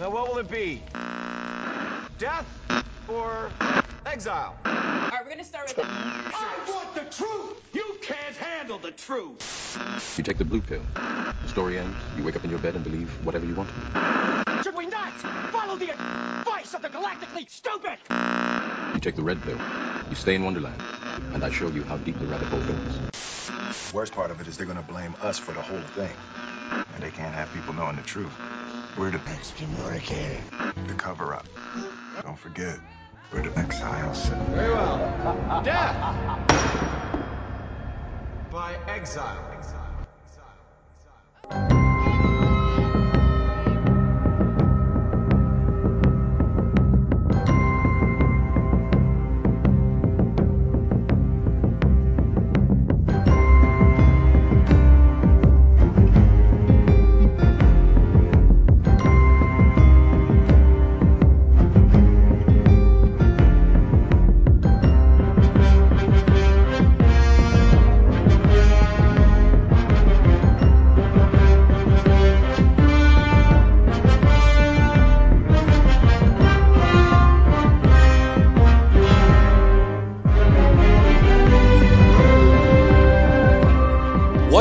Now what will it be? Death or exile? All right, we're gonna start with. I want the truth! You can't handle the truth! You take the blue pill. The story ends. You wake up in your bed and believe whatever you want. Should we not follow the advice of the galactically stupid? You take the red pill. You stay in Wonderland. And I show you how deep the rabbit hole goes. Worst part of it is they're gonna blame us for the whole thing. And they can't have people knowing the truth. We're the the cover up. Don't forget, we're the exiles. Very well. Death by exile.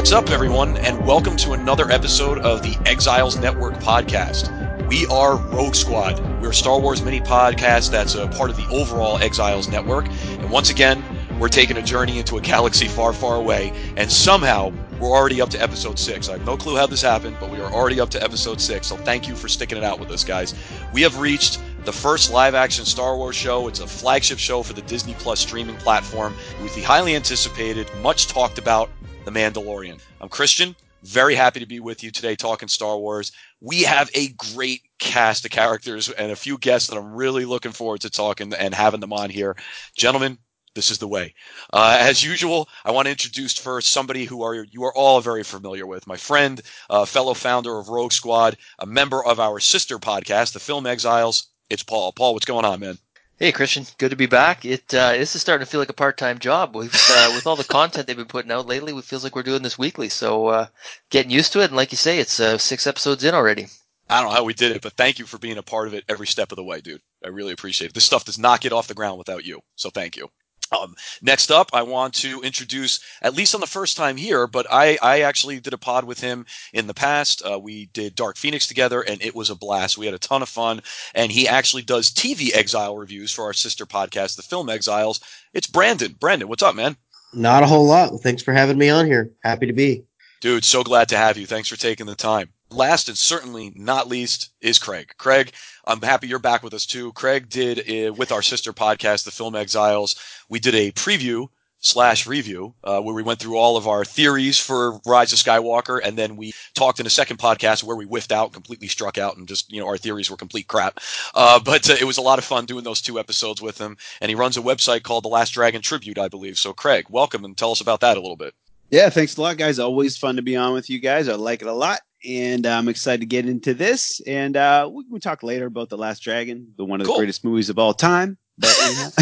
What's up, everyone, and welcome to another episode of the Exiles Network podcast. We are Rogue Squad. We're a Star Wars mini podcast that's a part of the overall Exiles Network. And once again, we're taking a journey into a galaxy far, far away, and somehow we're already up to episode six. I have no clue how this happened, but we are already up to episode six. So thank you for sticking it out with us, guys. We have reached the first live action Star Wars show. It's a flagship show for the Disney Plus streaming platform with the highly anticipated, much talked about The Mandalorian. I'm Christian, very happy to be with you today talking Star Wars. We have a great cast of characters and a few guests that I'm really looking forward to talking and having them on here. Gentlemen, this is the way. Uh, as usual, I want to introduce first somebody who are you are all very familiar with. My friend, uh, fellow founder of Rogue Squad, a member of our sister podcast, the Film Exiles. It's Paul. Paul, what's going on, man? Hey Christian, good to be back. It uh, this is starting to feel like a part-time job with uh, with all the content they've been putting out lately. It feels like we're doing this weekly, so uh, getting used to it. And like you say, it's uh, six episodes in already. I don't know how we did it, but thank you for being a part of it every step of the way, dude. I really appreciate it. This stuff does not get off the ground without you, so thank you. Um, next up, I want to introduce, at least on the first time here, but I, I actually did a pod with him in the past. Uh, we did Dark Phoenix together, and it was a blast. We had a ton of fun, and he actually does TV Exile reviews for our sister podcast, the Film Exiles. It's Brandon. Brandon, what's up, man? Not a whole lot. Thanks for having me on here. Happy to be. Dude, so glad to have you. Thanks for taking the time. Last and certainly not least is Craig. Craig, I'm happy you're back with us too. Craig did uh, with our sister podcast, the Film Exiles. We did a preview slash review uh, where we went through all of our theories for Rise of Skywalker, and then we talked in a second podcast where we whiffed out, completely struck out, and just you know our theories were complete crap. Uh, but uh, it was a lot of fun doing those two episodes with him, and he runs a website called The Last Dragon Tribute, I believe. So Craig, welcome and tell us about that a little bit. Yeah, thanks a lot, guys. Always fun to be on with you guys. I like it a lot, and I'm excited to get into this. And uh, we can talk later about the Last Dragon, the one of Cool. the greatest movies of all time. But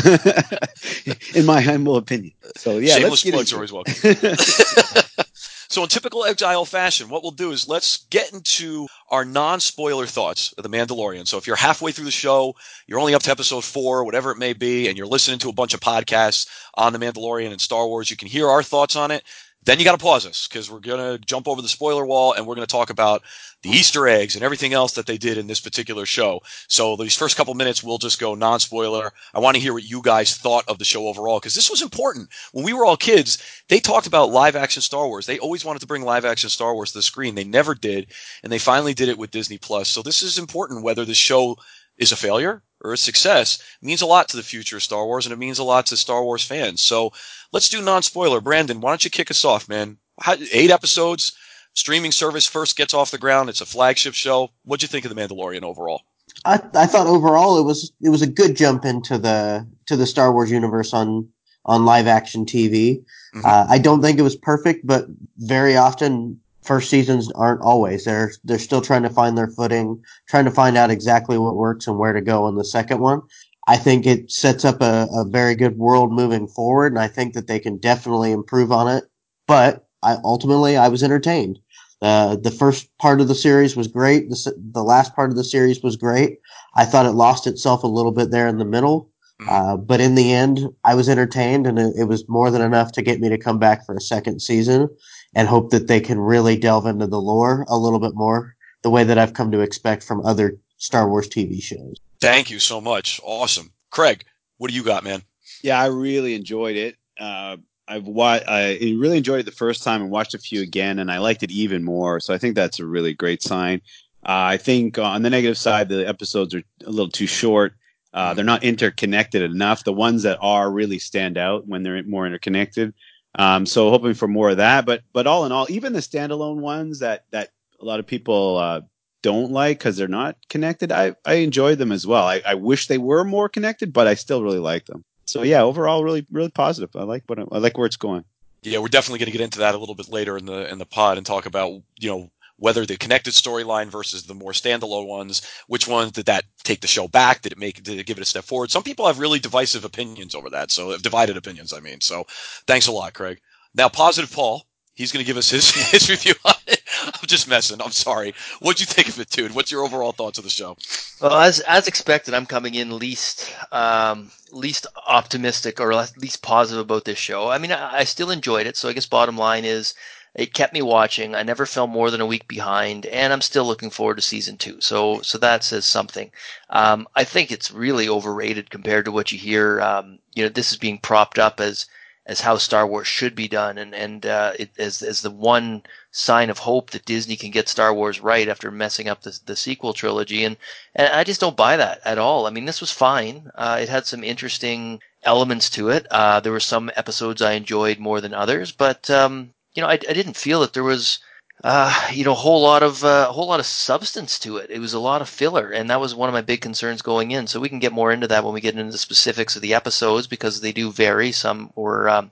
in my humble opinion, so yeah, Shameless let's get plugs are always welcome. so, in typical Exile fashion, what we'll do is let's get into our non-spoiler thoughts of the Mandalorian. So, if you're halfway through the show, you're only up to episode four, whatever it may be, and you're listening to a bunch of podcasts on the Mandalorian and Star Wars, you can hear our thoughts on it. Then you got to pause us because we're going to jump over the spoiler wall and we're going to talk about the Easter eggs and everything else that they did in this particular show. So these first couple minutes, we'll just go non-spoiler. I want to hear what you guys thought of the show overall because this was important. When we were all kids, they talked about live action Star Wars. They always wanted to bring live action Star Wars to the screen. They never did, and they finally did it with Disney Plus. So this is important whether the show is a failure or a success means a lot to the future of Star Wars and it means a lot to Star Wars fans. So let's do non-spoiler. Brandon, why don't you kick us off, man? How, eight episodes, streaming service first gets off the ground. It's a flagship show. What'd you think of the Mandalorian overall? I, I thought overall it was it was a good jump into the to the Star Wars universe on on live action TV. Mhm. Uh, I don't think it was perfect, but very often first seasons aren't always. They're they're still trying to find their footing, trying to find out exactly what works and where to go in the second one. I think it sets up a, a very good world moving forward, and I think that they can definitely improve on it. But I ultimately I was entertained. Uh, the first part of the series was great. The, the last part of the series was great. I thought it lost itself a little bit there in the middle. Mhm. Uh, but in the end, I was entertained and it, it was more than enough to get me to come back for a second season and hope that they can really delve into the lore a little bit more the way that I've come to expect from other Star Wars TV shows. Thank you so much. Awesome. Craig, what do you got, man? Yeah, I really enjoyed it. Uh, I've wa- I really enjoyed it the first time and watched a few again, and I liked it even more. So I think that's a really great sign. Uh, I think on the negative side, the episodes are a little too short. Uh, they're not interconnected enough. The ones that are really stand out when they're more interconnected. Um, so hoping for more of that. But but all in all, even the standalone ones that that a lot of people uh, don't like because they're not connected, I I enjoyed them as well. I, I wish they were more connected, but I still really like them. So yeah, overall, really really positive. I like what I like where it's going. Yeah, we're definitely going to get into that a little bit later in the in the pod and talk about you know whether the connected storyline versus the more standalone ones. Which ones did that take the show back? Did it make did it give it a step forward? Some people have really divisive opinions over that. So divided opinions, I mean. So thanks a lot, Craig. Now, positive Paul. He's going to give us his his review on it. I'm just messing. I'm sorry. What'd you think of it, dude? What's your overall thoughts of the show? Well, as as expected, I'm coming in least um, least optimistic or least positive about this show. I mean, I, I still enjoyed it. So I guess bottom line is it kept me watching. I never fell more than a week behind, and I'm still looking forward to season two. So so that says something. Um, I think it's really overrated compared to what you hear. Um, you know, this is being propped up as as how Star Wars should be done, and and uh, it, as as the one sign of hope that Disney can get Star Wars right after messing up the the sequel trilogy, and and I just don't buy that at all. I mean, this was fine. Uh, it had some interesting elements to it. Uh, there were some episodes I enjoyed more than others, but um, you know, I, I didn't feel that there was uh, you know, a whole lot of uh, a whole lot of substance to it. It was a lot of filler, and that was one of my big concerns going in. So we can get more into that when we get into the specifics of the episodes because they do vary. Some were, um,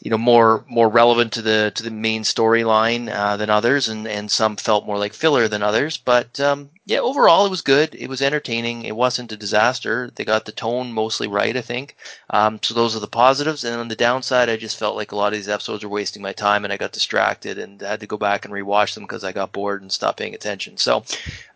you know, more more relevant to the to the main storyline uh, than others, and and some felt more like filler than others. But um, yeah, overall it was good. It was entertaining. It wasn't a disaster. They got the tone mostly right, I think. Um, so those are the positives. And on the downside, I just felt like a lot of these episodes were wasting my time, and I got distracted and had to go back and rewatch them because I got bored and stopped paying attention. So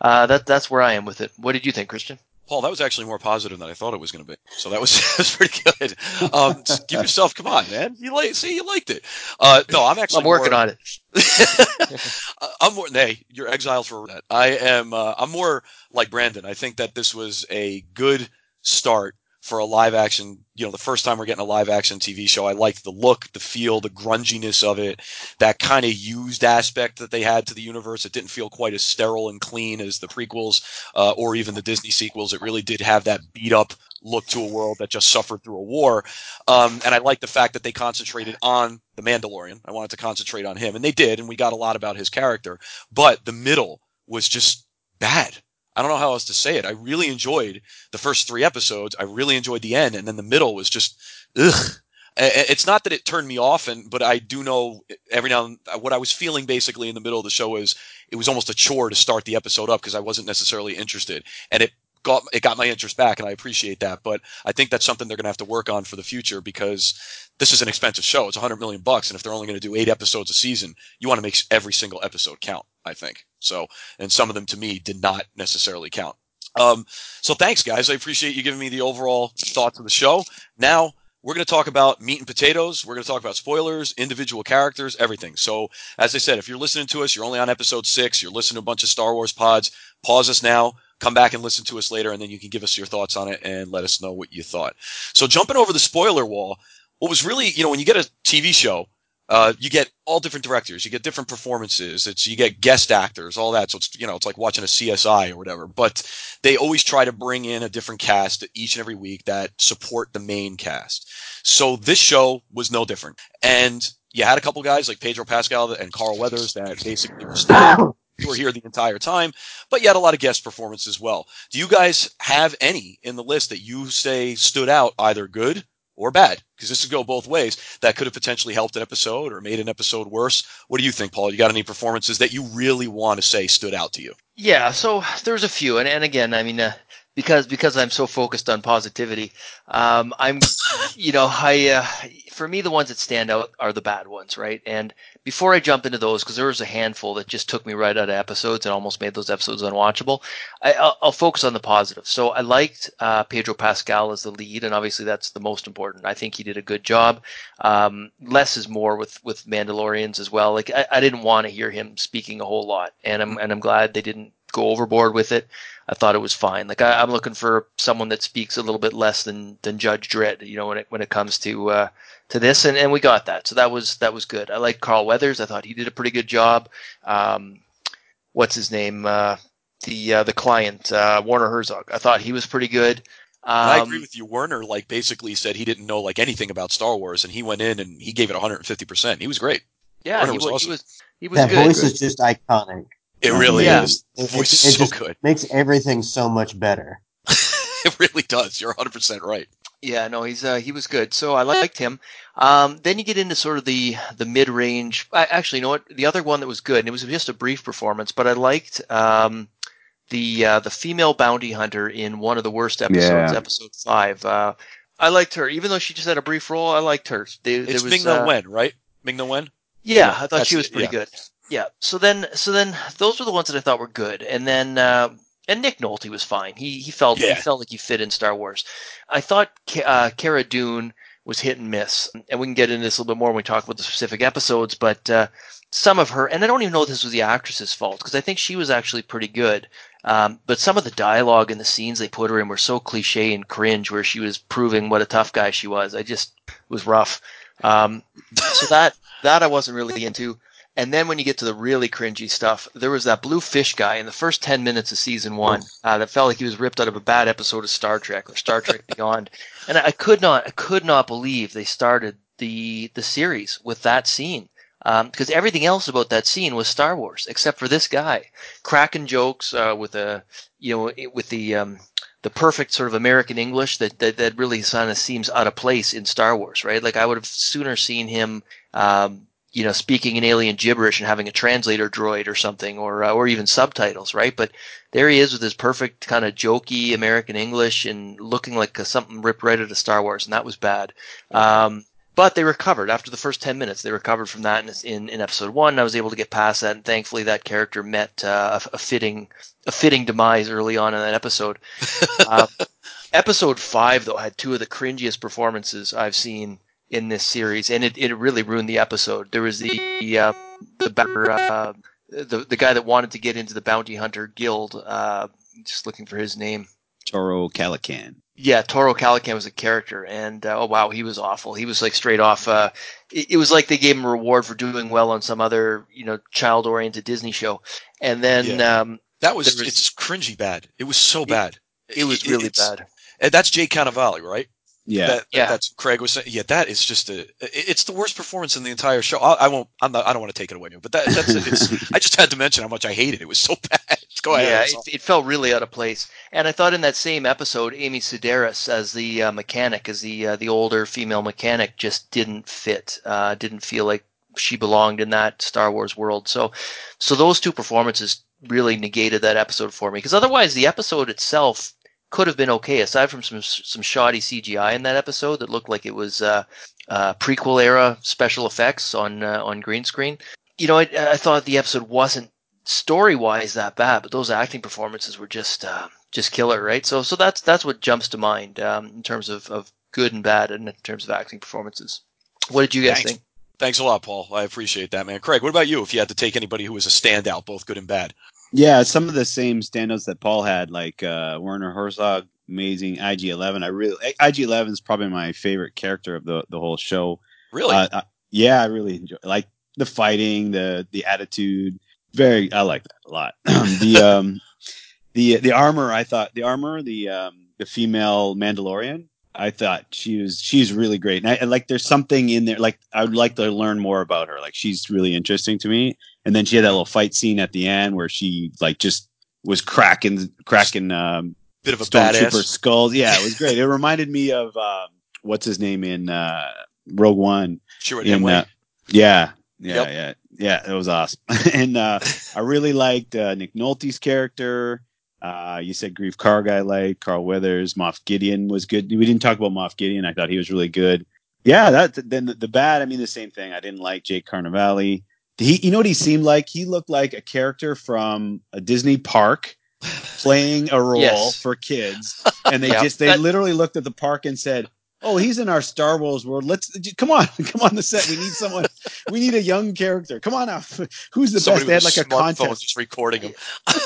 uh, that that's where I am with it. What did you think, Christian? Paul, that was actually more positive than I thought it was going to be. So that was, that was pretty good. Um, give yourself, come on, man. You like, see, you liked it. Uh, no, I'm actually I'm working more, on it. I'm more. Hey, you're exiled for that. I am. Uh, I'm more like Brandon. I think that this was a good start for a live action. You know, the first time we're getting a live action TV show. I liked the look, the feel, the grunginess of it. That kind of used aspect that they had to the universe. It didn't feel quite as sterile and clean as the prequels uh, or even the Disney sequels. It really did have that beat up look to a world that just suffered through a war. Um, and I like the fact that they concentrated on the Mandalorian. I wanted to concentrate on him, and they did, and we got a lot about his character. But the middle was just bad. I don't know how else to say it. I really enjoyed the first three episodes. I really enjoyed the end, and then the middle was just ugh. It's not that it turned me off, and but I do know every now and what I was feeling basically in the middle of the show is it was almost a chore to start the episode up because I wasn't necessarily interested, and it got it got my interest back, and I appreciate that. But I think that's something they're going to have to work on for the future because this is an expensive show. It's 100 million bucks, and if they're only going to do eight episodes a season, you want to make every single episode count. I think so, and some of them to me did not necessarily count. Um, so thanks, guys. I appreciate you giving me the overall thoughts of the show. Now we're going to talk about meat and potatoes. We're going to talk about spoilers, individual characters, everything. So, as I said, if you're listening to us, you're only on episode six, you're listening to a bunch of Star Wars pods, pause us now, come back and listen to us later, and then you can give us your thoughts on it and let us know what you thought. So, jumping over the spoiler wall, what was really, you know, when you get a TV show, uh, you get all different directors, you get different performances, it's you get guest actors, all that. So it's you know it's like watching a CSI or whatever. But they always try to bring in a different cast each and every week that support the main cast. So this show was no different, and you had a couple guys like Pedro Pascal and Carl Weathers that basically were still were here the entire time, but you had a lot of guest performances as well. Do you guys have any in the list that you say stood out, either good or bad? Because this could go both ways. That could have potentially helped an episode or made an episode worse. What do you think, Paul? You got any performances that you really want to say stood out to you? Yeah, so there's a few, and, and again, I mean, uh, because because I'm so focused on positivity, um, I'm, you know, I uh, for me the ones that stand out are the bad ones, right? And before I jump into those, because there was a handful that just took me right out of episodes and almost made those episodes unwatchable, I, will I'll focus on the positive. So I liked uh, Pedro Pascal as the lead, and obviously that's the most important. I think he did a good job. Um, less is more with with Mandalorians as well. Like I, I didn't want to hear him speaking a whole lot, and I'm and I'm glad they didn't go overboard with it. I thought it was fine. Like I, am looking for someone that speaks a little bit less than than Judge Dredd, you know, when it when it comes to uh, to this, and, and we got that. So that was that was good. I like Carl Weathers. I thought he did a pretty good job. Um, what's his name? Uh, the uh, the client uh, Werner Herzog. I thought he was pretty good. Um, I agree with you. Werner like basically said he didn't know like anything about Star Wars, and he went in and he gave it 150. percent He was great. Yeah, Werner he was was, awesome. he was he was That good. voice is just iconic. It really Yeah. is. The It, voice it- is it so just good. makes everything so much better. it really does. You're 100 percent right. Yeah, no, he's uh, he was good. So I liked him. Um, then you get into sort of the the mid range. Actually, you know what? The other one that was good, and it was just a brief performance, but I liked um, the uh, the female bounty hunter in one of the worst episodes, Yeah. episode five. Uh, I liked her, even though she just had a brief role. I liked her. There, there It's was, Ming Na uh, Wen, right? Ming Na Wen. Yeah, Yeah, I thought that's she was it, pretty yeah. good. Yeah. So then, so then those were the ones that I thought were good, and then uh, and Nick Nolte was fine. He he felt he felt like he fit in Star Wars. I thought uh, Cara Dune was hit and miss, and we can get into this a little bit more when we talk about the specific episodes. But uh, some of her, and I don't even know if this was the actress's fault because I think she was actually pretty good. Um, but some of the dialogue and the scenes they put her in were so cliche and cringe, where she was proving what a tough guy she was. I just it was rough. Um, so that that I wasn't really into. And then when you get to the really cringy stuff, there was that blue fish guy in the first 10 minutes of season one uh, that felt like he was ripped out of a bad episode of Star Trek or Star Trek Beyond. And I could not, I could not believe they started the, the series with that scene. Um, because everything else about that scene was Star Wars, except for this guy cracking jokes, uh, with a, you know, with the, um, the perfect sort of American English that, that, that really kind of seems out of place in Star Wars, right? Like I would have sooner seen him, um, you know, speaking in alien gibberish and having a translator droid or something, or uh, or even subtitles, right? But there he is with his perfect kind of jokey American English and looking like uh something ripped right out of Star Wars, and that was bad. Um, but they recovered after the first ten minutes. They recovered from that in in, in episode one. I was able to get past that, and thankfully that character met uh, a, a fitting a fitting demise early on in that episode. uh, episode five though had two of the cringiest performances I've seen in this series, and it, it really ruined the episode. There was the uh, the better uh, the the guy that wanted to get into the bounty hunter guild. Uh, just looking for his name. Toro Calican. Yeah, Toro Calican was a character, and uh, oh wow, he was awful. He was like straight off. Uh, it, it was like they gave him a reward for doing well on some other you know child oriented Disney show, and then Yeah. um, That was, was- it's cringy bad. It was so bad. it was really bad. And that's Jake Cannavale, right? Yeah. That, Yeah. That's Craig was saying. Yeah, that is just a. It's the worst performance in the entire show. I, I won't. I'm not. I don't want to take it away, but that, that's. It's, I just had to mention how much I hated it. It was so bad. Go ahead. Yeah, it, it felt really out of place. And I thought in that same episode, Amy Sedaris as the uh, mechanic, as the uh, the older female mechanic, just didn't fit. Uh, didn't feel like she belonged in that Star Wars world. So, so those two performances really negated that episode for me. Because otherwise, the episode itself could have been okay, aside from some some shoddy CGI in that episode that looked like it was uh, uh, prequel era special effects on uh, on green screen. You know, I, I thought the episode wasn't story wise that bad, but those acting performances were just uh, just killer, right? So so that's that's what jumps to mind um, in terms of, of good and bad, and in terms of acting performances. What did you guys Thanks. think? Thanks a lot, Paul. I appreciate that, man. Craig, what about you? If you had to take anybody who was a standout, both good and bad. Yeah, some of the same standouts that Paul had, like uh, Werner Herzog, amazing. IG Eleven, I really IG Eleven is probably my favorite character of the the whole show. Really? Uh, uh, yeah, I really enjoy like the fighting, the the attitude. Very, I like that a lot. the um, the the armor, I thought the armor, the um, the female Mandalorian, I thought she was she's really great. And I, like, there's something in there. Like, I would like to learn more about her. Like, she's really interesting to me. And then she had that little fight scene at the end where she like just was cracking cracking um, Bit of a stormtrooper badass. skulls. Yeah, it was great. it reminded me of um, what's his name in uh, Rogue One. Sure, In, uh, yeah, yeah, Yep. yeah, yeah. It was awesome. and uh, I really liked uh, Nick Nolte's character. Uh, you said Greef Karg I like. Carl Weathers, Moff Gideon was good. We didn't talk about Moff Gideon. I thought he was really good. Yeah, that then the, the bad. I mean, the same thing. I didn't like Jake Cannavale. he, you know what he seemed like? He looked like a character from a Disney park playing a role Yes. for kids, and they Yeah. just they That- literally looked at the park and said. Oh, he's in our Star Wars world. Let's come on, come on the set. We need someone. We need a young character. Come on out. Who's the Somebody best? They with had like a smartphone contest just recording him.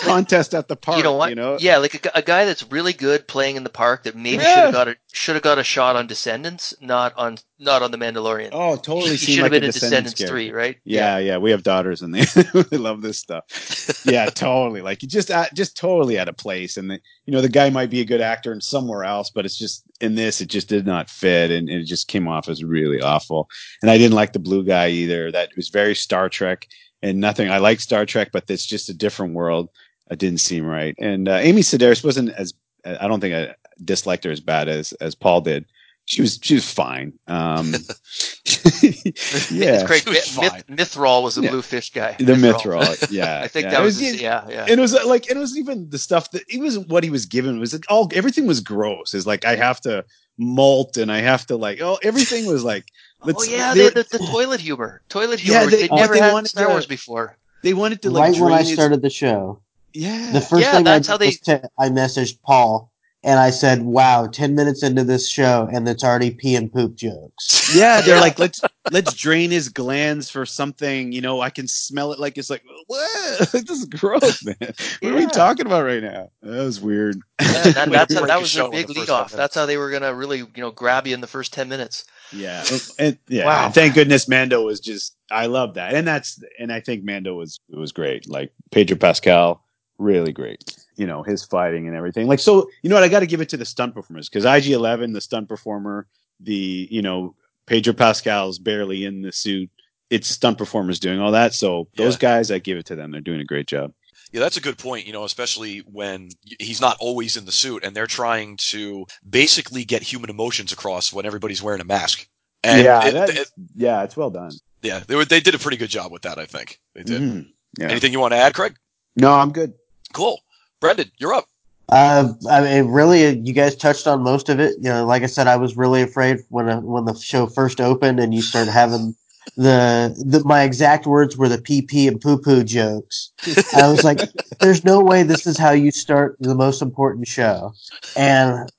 contest at the park. you know what? You know? Yeah, like a, a guy that's really good playing in the park that maybe Yeah. should have got a should have got a shot on Descendants, not on not on the Mandalorian. Oh, totally. he should have like been a in Descendants character. three, right? Yeah, yeah, we have daughters and they, they love this stuff. Yeah, totally. Like you just at, just totally out of place, and the, you know the guy might be a good actor in somewhere else, but it's just in this it just did not fit, and it just came off as really awful. And I didn't like the blue guy either. That was very Star Trek and nothing. I like Star Trek, but it's just a different world. It didn't seem right. And uh, Amy Sedaris wasn't as I don't think I disliked her as bad as as Paul did. She was she was fine. Um, yeah, It's Craig was Myth, fine. Mythrol was the Yeah. blue fish guy. the Mythrol, Yeah, I think yeah. that It was, yeah, his, yeah, yeah. it was like it was even the stuff that it was what he was given it was like all everything was gross. Is like I have to molt and I have to like oh everything was like oh let's- yeah, they, the, the, the toilet humor, toilet humor. Yeah, they, they- would never they had in wanted Star to- before. they wanted to like right when I drain his- started the show, yeah the first Yeah, thing I that's did how they- was I messaged Paul and I said, "Wow, ten minutes into this show and it's already pee and poop jokes." yeah they're like let's let's drain his glands for something you know I can smell it like it's like what this is gross man what are we talking about right now that was weird Yeah, that, that's break that was a big the first lead off. That's how they were gonna really, you know, grab you in the first ten minutes. Yeah, and yeah, Wow. and thank goodness Mando was just. I love that, and that's and I think Mando was it was great. Like Pedro Pascal, really great. You know his fighting and everything. Like so, you know what? I got to give it to the stunt performers because IG Eleven, the stunt performer, the you know Pedro Pascal's barely in the suit. It's stunt performers doing all that. So those Yeah. guys, I give it to them. They're doing a great job. Yeah, that's a good point. You know, especially when he's not always in the suit, and they're trying to basically get human emotions across when everybody's wearing a mask. And it- that- it- yeah, it's well done. yeah, they were, they did a pretty good job with that. I think they did. Mhm. Yeah. Anything you want to add, Craig? No, I'm good. Cool, Brandon, you're up. Uh, I mean, really, you guys touched on most of it. You know, like I said, I was really afraid when uh, when the show first opened and you started having the, the my exact words were the pee pee and poo poo jokes. I was like, "There's no way this is how you start the most important show." And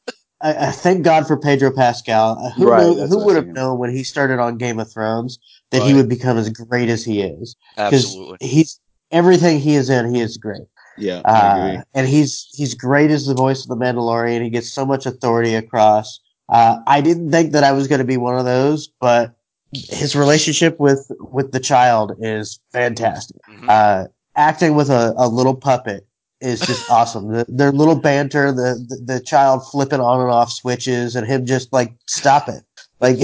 I, I thank God for Pedro Pascal. Uh, Who Right, knew, who would have known when he started on Game of Thrones that he would become as great as he is? 'Cause Absolutely. he's everything he is in. He is great. Yeah. Uh, and he's he's great as the voice of the Mandalorian. He gets so much authority across. Uh, I didn't think that I was going to be one of those, but his relationship with with the child is fantastic. Mhm. Uh, acting with a, a little puppet is just awesome. The, their little banter, the, the the child flipping on and off switches, and him just like stop it. Like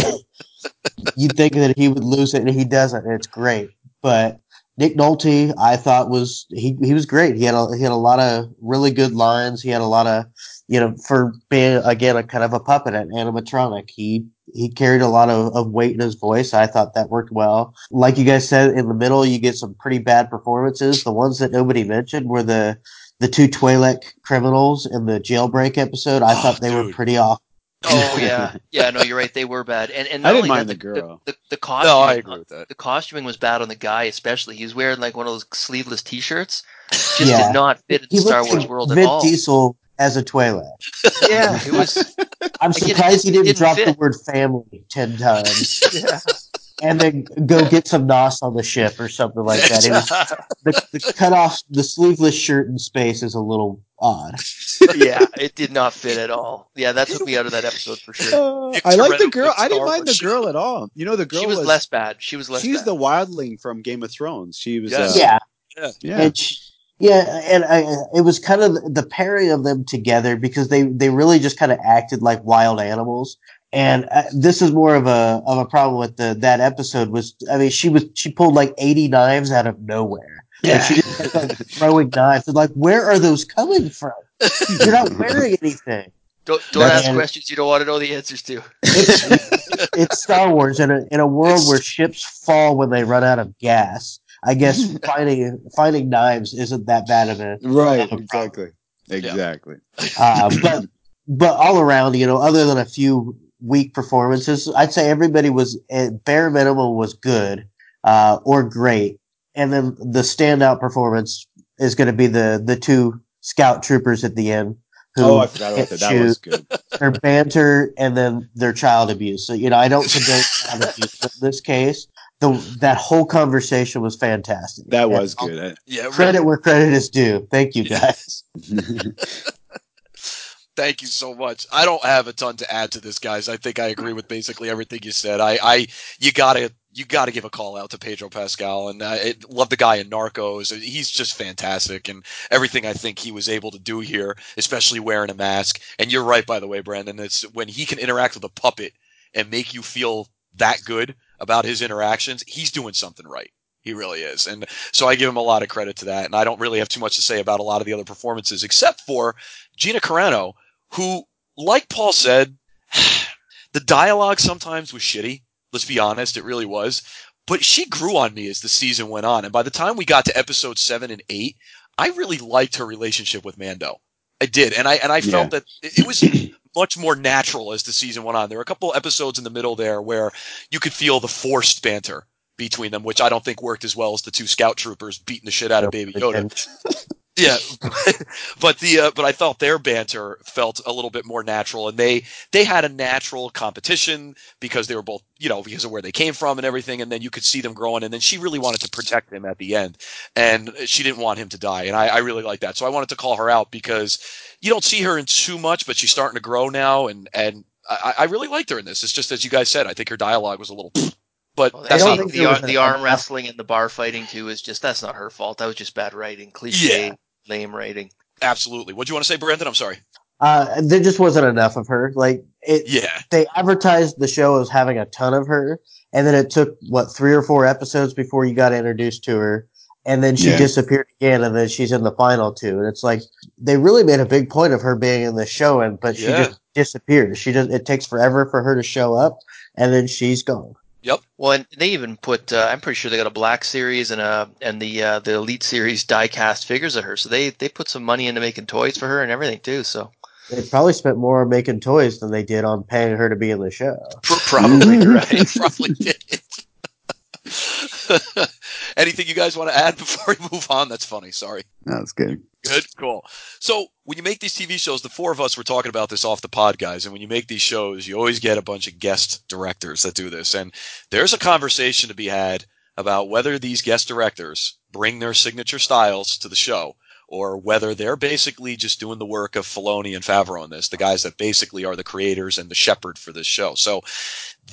you'd think that he would lose it, and he doesn't. And it's great, but. Nick Nolte, I thought was he he was great. He had a he had a lot of really good lines. He had a lot of you know for being again a kind of a puppet an animatronic. He he carried a lot of, of weight in his voice. I thought that worked well. Like you guys said, in the middle you get some pretty bad performances. The ones that nobody mentioned were the the two Twi'lek criminals in the jailbreak episode. I Oh, thought they were pretty off. Oh yeah, yeah. No, you're right. They were bad, and and I not didn't mind that, the girl. The, the, the costuming, No, I agree with that. the costuming was bad on the guy, especially. He was wearing like one of those sleeveless T-shirts. Just Yeah. did not fit in He the Star Wars like world Vin at all. Diesel as a Twi'lek. Yeah, it was. I'm Again, it surprised just he didn't didn't drop the word family ten times. Yeah. and then go get some nos on the ship or something like that. It was the, the cut off the sleeveless shirt in space is a little odd. yeah, it did not fit at all. Yeah, that took me out of that episode for sure. Uh, I like the girl. I didn't mind the Wars. girl at all. You know, the girl She was, less bad. She was less. She's bad. the wildling from Game of Thrones. She was. Yes. Uh, yeah, yeah. and she, yeah, and I, it was kind of the pairing of them together because they they really just kind of acted like wild animals. And uh, this is more of a of a problem with the that episode was I mean she was she pulled like eighty knives out of nowhere. And she just kept like throwing knives. And like, where are those coming from? You're not wearing anything. Don't, don't That's- ask questions you don't want to know the answers to. it's, it's Star Wars in a in a world It's- where ships fall when they run out of gas. I guess finding finding knives isn't that bad of a Right. Have a Exactly. Exactly. uh, but but all around, you know, other than a few weak performances, I'd say everybody was at bare minimum was good uh, or great. And then the standout performance is going to be the the two scout troopers at the end. Who Oh, I forgot about that. That was shoot good. their banter and then their child abuse. So you know, I don't condone child abuse, but in this case, the that whole conversation was fantastic. That was I'll- good. Yeah, Credit where credit is due. Thank you, guys. Thank you so much. I don't have a ton to add to this, guys. I think I agree with basically everything you said. I, I you gotta you gotta give a call out to Pedro Pascal, and uh, I love the guy in Narcos. He's just fantastic, and everything I think he was able to do here, especially wearing a mask. And you're right, by the way, Brandon. It's when he can interact with a puppet and make you feel that good about his interactions. He's doing something right. He really is. And so I give him a lot of credit to that. And I don't really have too much to say about a lot of the other performances, except for Gina Carano, who, like Paul said, the dialogue sometimes was shitty. Let's be honest, it really was. But she grew on me as the season went on. And by the time we got to episode seven and eight, I really liked her relationship with Mando. I did. And I, and I felt that it it was much more natural as the season went on. There were a couple episodes in the middle there where you could feel the forced banter between them, which I don't think worked as well as the two scout troopers beating the shit out of Baby Yoda. Yeah, but the uh, but I felt their banter felt a little bit more natural, and they they had a natural competition because they were both you know because of where they came from and everything, and then you could see them growing, and then she really wanted to protect him at the end, and she didn't want him to die, and I, I really like that, so I wanted to call her out because you don't see her in too much, but she's starting to grow now, and and I, I really liked her in this. It's just as you guys said, I think her dialogue was a little. But Well, that's not think the, there ar- was the arm wrestling and the bar fighting too is just that's not her fault. That was just bad writing, cliche, Yeah. Lame rating. absolutely. What do you want to say, Brandon? I'm sorry. Uh, there just wasn't enough of her. Like it, Yeah. they advertised the show as having a ton of her, and then it took what three or four episodes before you got introduced to her, and then she Yeah. disappeared again, and then she's in the final two, and it's like they really made a big point of her being in the show, and but she Yeah. just disappeared. She does. It takes forever for her to show up, and then she's gone. Well, and they even put uh, I'm pretty sure they got a black series and a and the uh, the elite series die cast figures of her. So they they put some money into making toys for her and everything too. So They probably spent more on making toys than they did on paying her to be in the show. Probably right. Probably did. Anything you guys want to add before we move on? That's funny. Sorry. That's good. Good, cool. So when you make these TV shows, the four of us were talking about this off the pod, guys. And when you make these shows, you always get a bunch of guest directors that do this. And there's a conversation to be had about whether these guest directors bring their signature styles to the show or whether they're basically just doing the work of Filoni and Favreau on this, the guys that basically are the creators and the shepherd for this show. So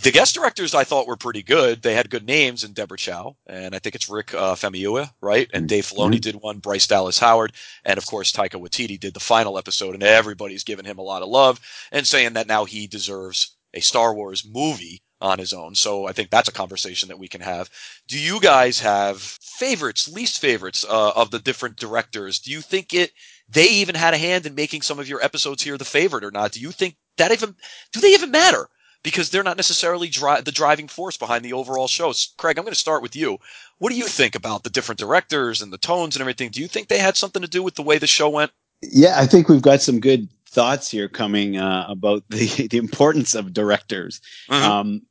the guest directors I thought were pretty good. They had good names in Deborah Chow, and I think it's Rick uh, Famuyiwa, right? And Dave Filoni did one, Bryce Dallas Howard, and of course Taika Waititi did the final episode, and everybody's giving him a lot of love and saying that now he deserves a Star Wars movie on his own. So I think that's a conversation that we can have. Do you guys have favorites, least favorites uh, of the different directors? Do you think it they even had a hand in making some of your episodes here the favorite or not? Do you think that even do they even matter? Because they're not necessarily dri- the driving force behind the overall show. Craig, I'm going to start with you. What do you think about the different directors and the tones and everything? Do you think they had something to do with the way the show went? Yeah, I think we've got some good thoughts here coming uh, about the the importance of directors. Mhm. Um,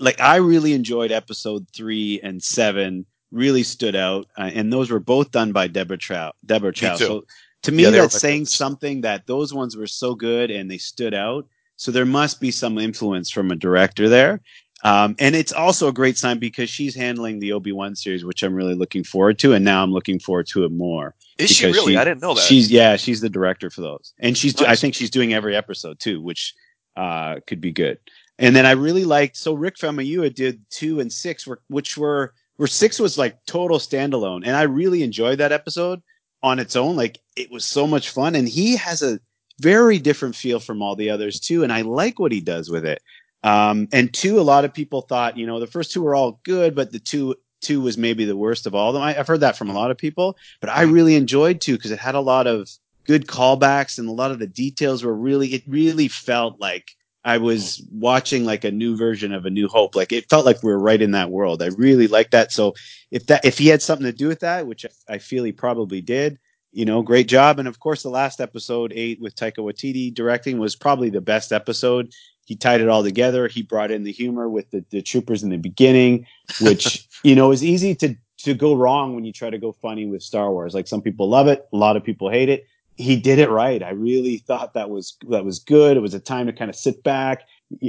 like I really enjoyed episode three and seven. Really stood out, uh, and those were both done by Deborah Chow. Deborah Chow. So to me, Yeah, that's saying something that those ones were so good and they stood out. So there must be some influence from a director there. Um, and it's also a great sign because she's handling the Obi Wan series, which I'm really looking forward to, and now I'm looking forward to it more. Is she really? I didn't know that. She's yeah, she's the director for those, and she's I think she's doing every episode too, which uh, could be good. And then I really liked so Rick Famuyiwa did two and six, were, which were where six was like total standalone, and I really enjoyed that episode on its own. Like it was so much fun, and he has a very different feel from all the others too, and I like what he does with it. Um, and two, a lot of people thought, you know, the first two were all good, but the two two was maybe the worst of all of them. I, I've heard that from a lot of people, but I really enjoyed two because it had a lot of good callbacks and a lot of the details were really. It really felt like I was watching like a new version of A New Hope. Like it felt like we were right in that world. I really liked that. So if that if he had something to do with that, which I feel he probably did, you know, great job. And of course, the last episode eight with Taika Waititi directing was probably the best episode. He tied it all together. He brought in the humor with the, the troopers in the beginning, which you know is easy to to go wrong when you try to go funny with Star Wars. Like some people love it, a lot of people hate it. He did it right. I really thought that was that was good. It was a time to kind of sit back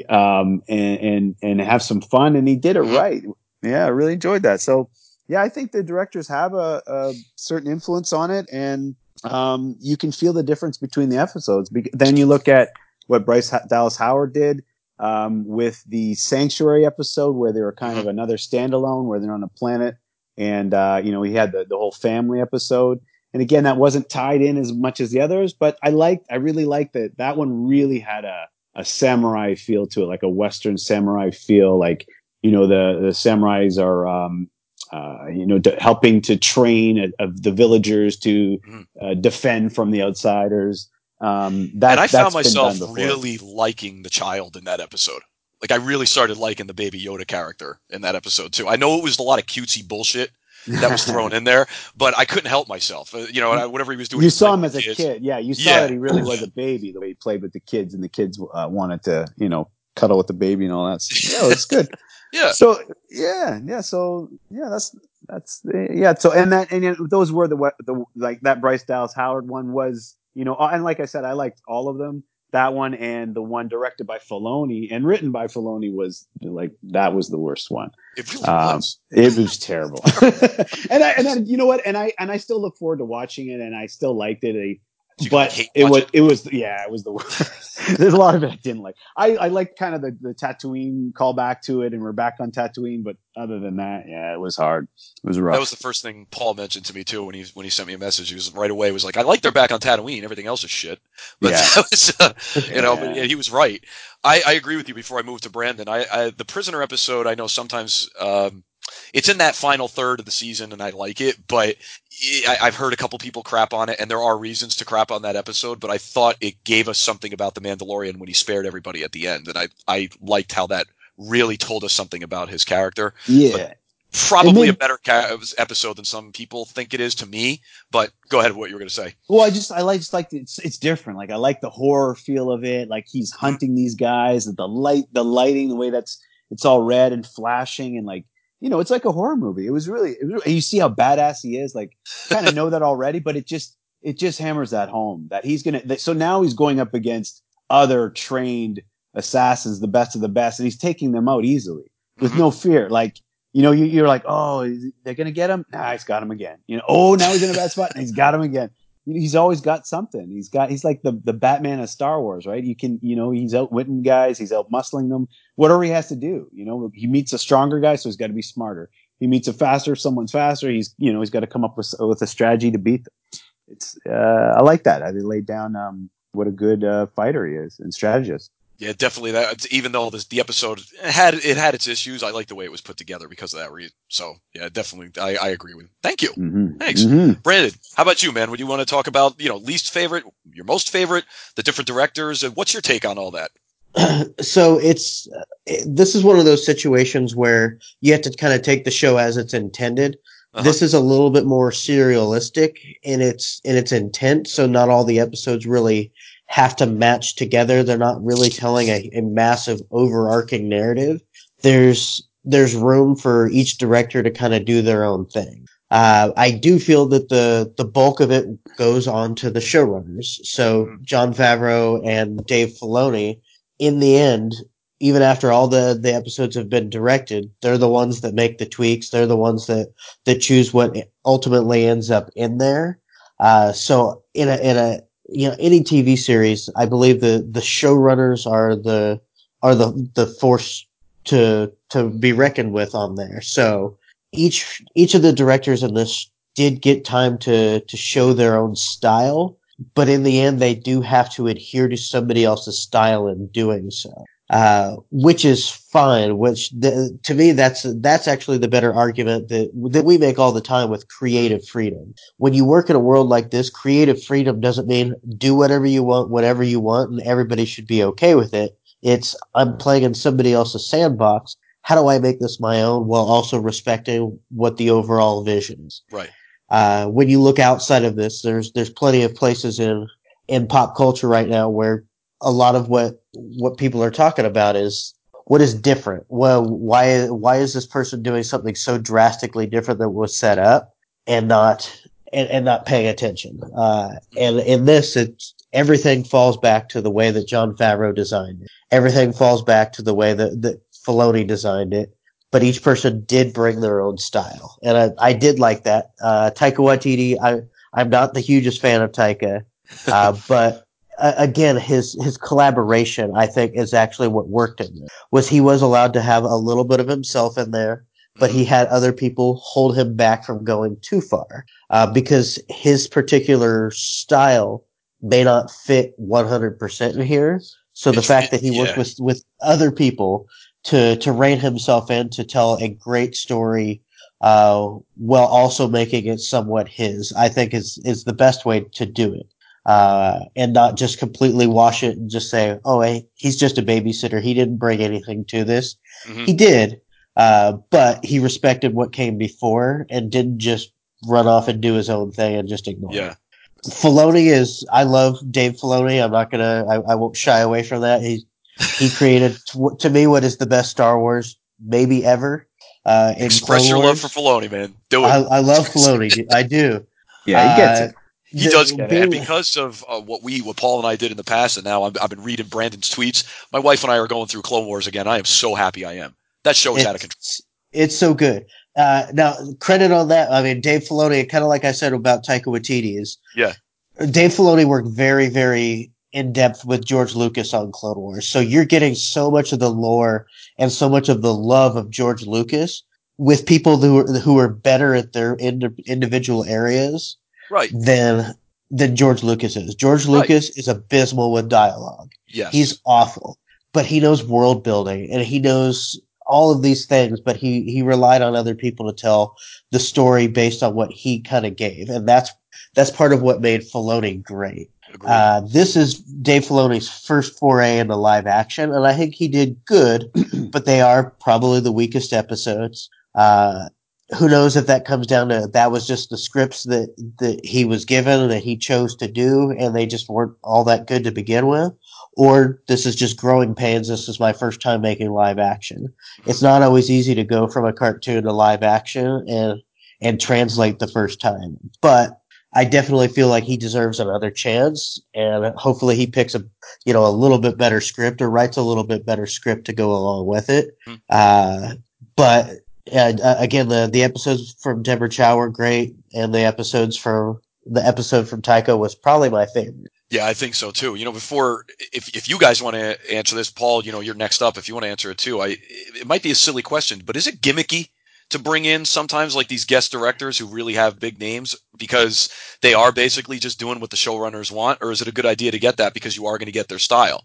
um, and and and have some fun, and he did it right. Yeah, I really enjoyed that. So yeah, I think the directors have a, a certain influence on it, and um, you can feel the difference between the episodes. Be- then you look at what Bryce Dallas Howard did um, with the Sanctuary episode, where they were kind of another standalone, where they're on a planet, and uh, you know he had the, the whole family episode. And again, that wasn't tied in as much as the others, but I liked, I really liked that. That one really had a a samurai feel to it, like a Western samurai feel. Like you know, the the samurais are um, uh, you know d- helping to train a, of the villagers to uh, defend from the outsiders. Um, that and I that's found myself really liking the child in that episode. Like I really started liking the baby Yoda character in that episode too. I know it was a lot of cutesy bullshit that was thrown in there, but I couldn't help myself. Uh, you know, whatever he was doing. You saw him as a kids. kid. Yeah, you saw Yeah. that he really was a baby the way he played with the kids, and the kids uh, wanted to, you know, cuddle with the baby and all that. So, yeah, it's good. Yeah. So yeah, yeah. So yeah, that's that's yeah. So and that and those were the the like that Bryce Dallas Howard one was you know and like I said, I liked all of them. That one and the one directed by Filoni and written by Filoni was like that was the worst one. It really Um, was. it was terrible. and I and you know what? And I and I still look forward to watching it, and I still liked it. I, But it was it? was yeah, it was the worst. There's a lot of it I didn't like. I I liked kind of the the Tatooine callback to it, and we're back on Tatooine. But other than that, yeah, it was hard. It was rough. That was the first thing Paul mentioned to me too when he when he sent me a message. He was right away was like, "I like they're back on Tatooine. Everything else is shit." But Yeah. that was, uh, you know, but Yeah. yeah, he was right. I, I agree with you. Before I move to Brandon, I, I the prisoner episode. I know sometimes um, it's in that final third of the season, and I like it, but I, I've heard a couple people crap on it, and there are reasons to crap on that episode. But I thought it gave us something about the Mandalorian when he spared everybody at the end, and I I liked how that really told us something about his character yeah. probably then- a better ca- uh, episode than some people think it is to me. But go ahead with what you were going to say. Well, I just I like just like it's it's different. Like I like the horror feel of it. Like he's mm-hmm. hunting these guys. The light, the lighting, the way that's it's all red and flashing, and like you know, it's like a horror movie. It was really, it was, you see how badass he is. Like kind of know that already, but it just it just hammers that home that he's gonna. That, so now he's going up against other trained assassins, the best of the best, and he's taking them out easily with Mhm. no fear. Like you know, you, you're like, oh, is- they're gonna get him. Nah, he's got him again. You know, oh, now he's in a bad spot, and he's got him again. He's always got something. He's got. He's like the the Batman of Star Wars, right? You can, you know, he's outwitting guys. He's out muscling them. Whatever he has to do, you know, he meets a stronger guy, so he's got to be smarter. He meets a faster, someone's faster. He's, you know, he's got to come up with with a strategy to beat them. It's. Uh, I like that. I laid down um, what a good uh, fighter he is and strategist. Yeah, definitely. That even though this, the episode had it had its issues, I like the way it was put together because of that reason. So yeah, definitely, I, I agree with. You. Thank you, Mm-hmm. Thanks. Mm-hmm. Brandon. How about you, man? Would you want to talk about you know least favorite, your most favorite, the different directors, and what's your take on all that? so it's uh, this is one of those situations where you have to kind of take the show as it's intended. Uh-huh. This is a little bit more serialistic in its in its intent, so not all the episodes really have to match together. They're not really telling a, a massive overarching narrative. There's there's room for each director to kind of do their own thing. Uh, I do feel that the the bulk of it goes on to the showrunners. So Mhm. Jon Favreau and Dave Filoni, in the end, even after all the the episodes have been directed, they're the ones that make the tweaks. They're the ones that that choose what ultimately ends up in there. Uh, so in a in a you know any TV series, I believe the the showrunners are the are the the force to to be reckoned with on there. So each each of the directors in this did get time to to show their own style, but in the end, they do have to adhere to somebody else's style in doing so. Uh, which is fine. Which the, to me, that's that's actually the better argument that that we make all the time with creative freedom. When you work in a world like this, creative freedom doesn't mean do whatever you want, whatever you want, and everybody should be okay with it. It's I'm playing in somebody else's sandbox. How do I make this my own while also respecting what the overall vision is? Right. Uh, when you look outside of this, there's there's plenty of places in in pop culture right now where a lot of what what people are talking about is what is different? Well, why why is this person doing something so drastically different than was set up and not and, and not paying attention? Uh, and in this, it's everything falls back to the way that Jon Favreau designed it. Everything falls back to the way that, that Filoni designed it. But each person did bring their own style, and I, I did like that. Uh, Taika Waititi, I I'm not the hugest fan of Taika, uh, but uh, again, his his collaboration, I think, is actually what worked in there. Was he was allowed to have a little bit of himself in there, but he had other people hold him back from going too far uh, because his particular style may not fit 100% in here. So the fact that he yeah. worked with with other people to to rein himself in to tell a great story uh, while also making it somewhat his, I think is is the best way to do it. Uh, and not just completely wash it and just say, "Oh, hey, he's just a babysitter. He didn't bring anything to this." Mhm. He did, uh, but he respected what came before and didn't just run off and do his own thing and just ignore. Yeah. it. Filoni is. I love Dave Filoni. I'm not gonna. I, I won't shy away from that. He he created to, to me what is the best Star Wars maybe ever. Uh, in Express your love for Filoni, man. Do it. I, I love Filoni. I do. Yeah, he gets Uh, it. He the- does get it, and because of uh, what we, what Paul and I did in the past, and now I'm, I've been reading Brandon's tweets. My wife and I are going through Clone Wars again. I am so happy I am. That show is out of control. it's, it's so good. Uh, now, credit on that. I mean, Dave Filoni, kind of like I said about Taika Waititi, is Yeah. Dave Filoni worked very, very in depth with George Lucas on Clone Wars. So you're getting so much of the lore and so much of the love of George Lucas with people who are, who are better at their ind- individual areas Right. than than George Lucas is. George Right. Lucas is abysmal with dialogue. Yes. He's awful, but he knows world building and he knows all of these things, but he, he relied on other people to tell the story based on what he kind of gave. And that's, that's part of what made Filoni great. Uh, this is Dave Filoni's first foray into live action, and I think he did good, but they are probably the weakest episodes. Uh, who knows if that comes down to that was just the scripts that, that he was given that he chose to do, and they just weren't all that good to begin with, or this is just growing pains. This is my first time making live action. It's not always easy to go from a cartoon to live action and and translate the first time, but I definitely feel like he deserves another chance, and hopefully he picks a you know a little bit better script or writes a little bit better script to go along with it. Hmm. Uh, but uh, again, the the episodes from Deborah Chow were great, and the episodes from the episode from Taika was probably my favorite. Yeah, I think so too. You know, before if if you guys want to answer this, Paul, you know, you're next up. If you want to answer it too, I it might be a silly question, but is it gimmicky to bring in sometimes like these guest directors who really have big names because they are basically just doing what the showrunners want, or is it a good idea to get that because you are going to get their style?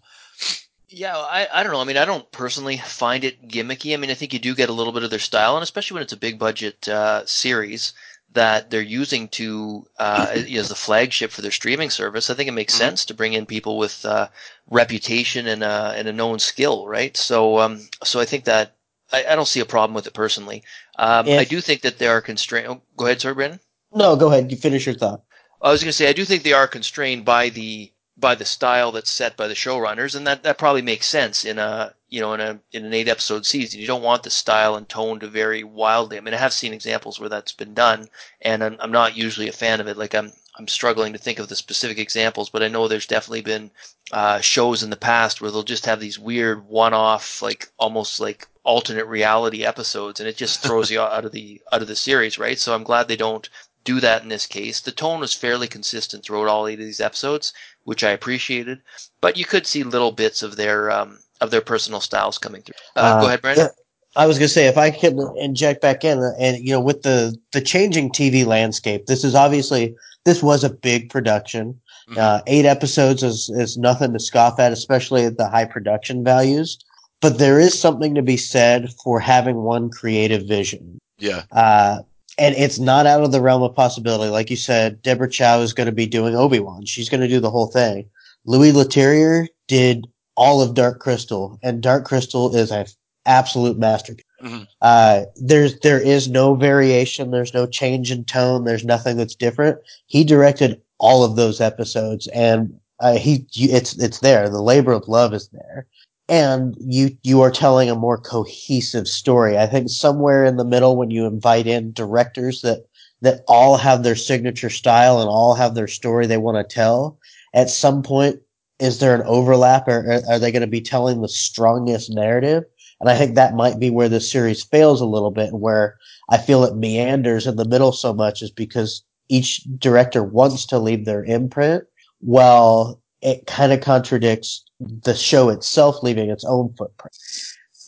Yeah, I, I don't know. I mean, I don't personally find it gimmicky. I mean, I think you do get a little bit of their style, and especially when it's a big budget uh, series that they're using to uh, as the flagship for their streaming service. I think it makes Mhm. sense to bring in people with uh, reputation and uh, and a known skill, right? So um, so I think that I, I don't see a problem with it personally. Um, If- I do think that there are constraints. Oh, go ahead, sorry, Brandon. No, go ahead. You finish your thought. I was going to say I do think they are constrained by the by the style that's set by the showrunners, and that, that probably makes sense in a you know in a in an eight episode season. You don't want the style and tone to vary wildly. I mean, I have seen examples where that's been done, and I'm, I'm not usually a fan of it. Like I'm I'm struggling to think of the specific examples, but I know there's definitely been uh, shows in the past where they'll just have these weird one off like almost like alternate reality episodes, and it just throws you out of the out of the series, right? So I'm glad they don't do that in this case. The tone was fairly consistent throughout all eight of these episodes, which I appreciated. But you could see little bits of their um, of their personal styles coming through. Uh, go ahead, Brandon. yeah, I was gonna say if I could inject back in, and you know, with the the changing TV landscape, this is obviously this was a big production. Mhm. Uh, eight episodes is is nothing to scoff at, especially at the high production values. But there is something to be said for having one creative vision. Yeah, Uh, and it's not out of the realm of possibility. Like you said, Deborah Chow is going to be doing Obi Wan. She's going to do the whole thing. Louis Leterrier did all of Dark Crystal, and Dark Crystal is an absolute masterpiece. Mhm. Uh, there's there is no variation. There's no change in tone. There's nothing that's different. He directed all of those episodes, and uh, he it's it's there. The labor of love is there. And you you are telling a more cohesive story. I think somewhere in the middle, when you invite in directors that that all have their signature style and all have their story they want to tell, at some point, is there an overlap, or are they going to be telling the strongest narrative? And I think that might be where the series fails a little bit, and where I feel it meanders in the middle so much is because each director wants to leave their imprint while it kind of contradicts the show itself leaving its own footprint.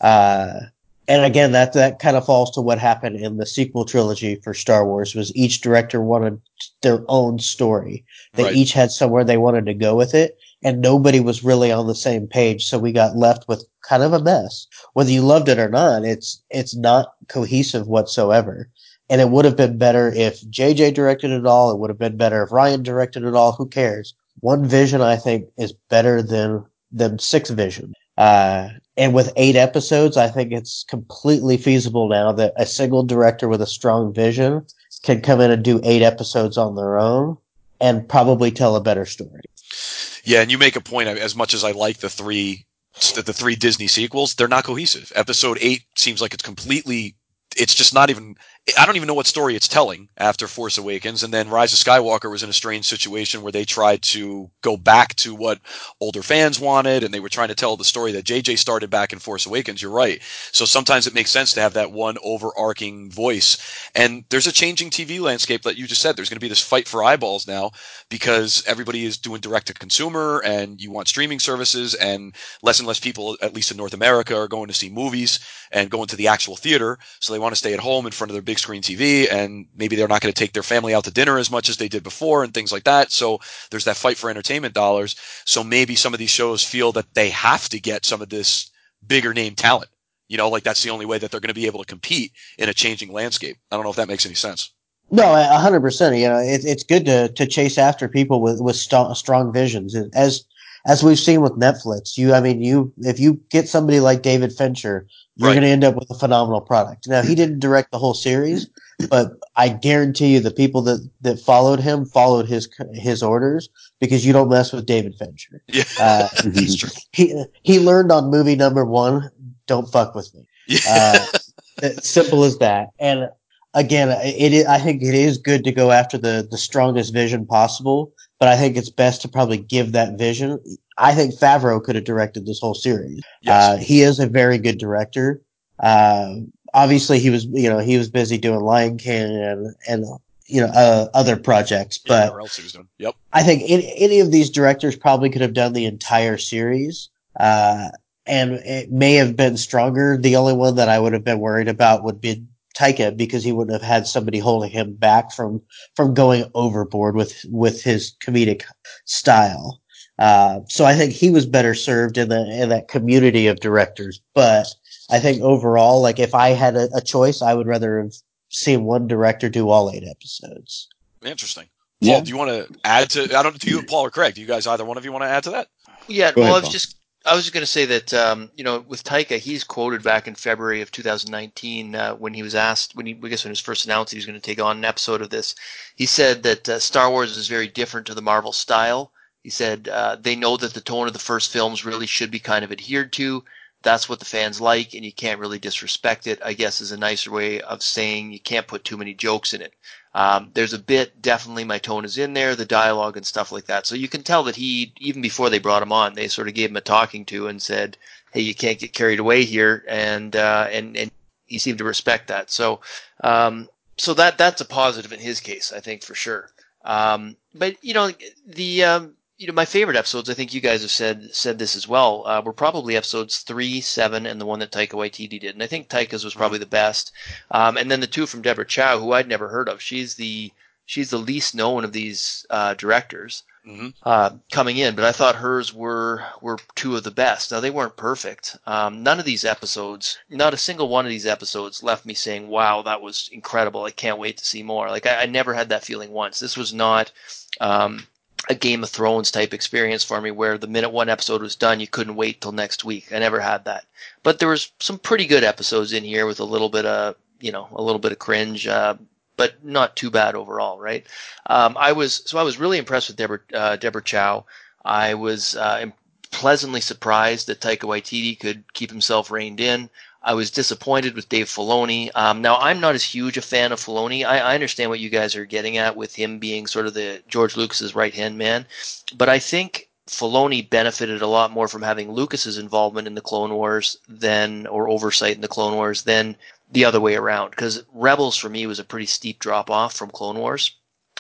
Uh, and again, that that kind of falls to what happened in the sequel trilogy for Star Wars. Was each director wanted their own story. They Right. each had somewhere they wanted to go with it, and nobody was really on the same page. So we got left with kind of a mess. Whether you loved it or not, it's it's not cohesive whatsoever. And it would have been better if JJ directed it all. It would have been better if Ryan directed it all. Who cares? One vision, I think, is better than than six vision. Uh, and with eight episodes, I think it's completely feasible now that a single director with a strong vision can come in and do eight episodes on their own and probably tell a better story. Yeah, and you make a point. As much as I like the three, the, the three Disney sequels, they're not cohesive. Episode eight seems like it's completely. It's just not even. I don't even know what story it's telling after Force Awakens, and then Rise of Skywalker was in a strange situation where they tried to go back to what older fans wanted, and they were trying to tell the story that JJ started back in Force Awakens. You're right. So sometimes it makes sense to have that one overarching voice. And there's a changing TV landscape that you just said. There's going to be this fight for eyeballs now because everybody is doing direct to consumer and you want streaming services and less and less people, at least in North America, are going to see movies and going to the actual theater. So they want to stay at home in front of their big screen TV and maybe they're not going to take their family out to dinner as much as they did before and things like that. So there's that fight for entertainment dollars. So maybe some of these shows feel that they have to get some of this bigger name talent. You know, like that's the only way that they're going to be able to compete in a changing landscape. I don't know if that makes any sense. No, hundred percent. You know, it, it's good to, to chase after people with with st- strong visions, as as we've seen with Netflix. You, I mean, you if you get somebody like David Fincher, you're Right. going to end up with a phenomenal product. Now, he didn't direct the whole series, but I guarantee you, the people that that followed him followed his his orders because you don't mess with David Fincher. Yeah, Uh, that's true. he he learned on movie number one, don't fuck with me. Yeah. Uh, simple as that. And again, it, is, I think it is good to go after the the strongest vision possible, but I think it's best to probably give that vision. I think Favreau could have directed this whole series. Yes. Uh, he is a very good director. Uh, obviously, he was you know he was busy doing Lion King and and you know uh, other projects, but whatever else he was doing. Yep. I think any, any of these directors probably could have done the entire series, uh, and it may have been stronger. The only one that I would have been worried about would be Taika because he wouldn't have had somebody holding him back from from going overboard with with his comedic style. Uh, so I think he was better served in the in that community of directors. But I think overall, like if I had a, a choice, I would rather have seen one director do all eight episodes. Interesting. Yeah. Do you want to add to? I don't. Do you, and Paul or Craig? Do you guys either one of you want to add to that? Yeah, Go well, ahead, I was Paul. just I was just going to say that um, you know with Taika, he's quoted back in February of 2019 uh, when he was asked when he I guess when he was first announced he was going to take on an episode of this. He said that uh, Star Wars is very different to the Marvel style. He said uh, they know that the tone of the first films really should be kind of adhered to. That's what the fans like, and you can't really disrespect it. I guess is a nicer way of saying you can't put too many jokes in it. Um, there's a bit, definitely my tone is in there, the dialogue and stuff like that. So you can tell that he, even before they brought him on, they sort of gave him a talking to and said, "Hey, you can't get carried away here," and uh, and and he seemed to respect that. So, um, so that that's a positive in his case, I think for sure. Um, but you know, the um, you know my favorite episodes, I think you guys have said said this as well. Uh, were probably episodes three, seven, and the one that Taika Waititi did, and I think Taika's was probably the best. Um, and then the two from Deborah Chow, who I'd never heard of. She's the she's the least known of these uh, directors Mhm. uh, coming in, but I thought hers were were two of the best. Now they weren't perfect. Um, none of these episodes, not a single one of these episodes, left me saying, "Wow, that was incredible! I can't wait to see more." Like I, I never had that feeling once. This was not. Um, a Game of Thrones type experience for me where the minute one episode was done, you couldn't wait till next week. I never had that. But there was some pretty good episodes in here with a little bit of, you know, a little bit of cringe, uh, but not too bad overall, right? Um, I was, so I was really impressed with Deborah, uh, Deborah Chow. I was, uh, pleasantly surprised that Taika Waititi could keep himself reined in. I was disappointed with Dave Filoni. Um, now, I'm not as huge a fan of Filoni. I, I understand what you guys are getting at with him being sort of the George Lucas's right hand man, but I think Filoni benefited a lot more from having Lucas's involvement in the Clone Wars than, or oversight in the Clone Wars than the other way around. Because Rebels for me was a pretty steep drop off from Clone Wars,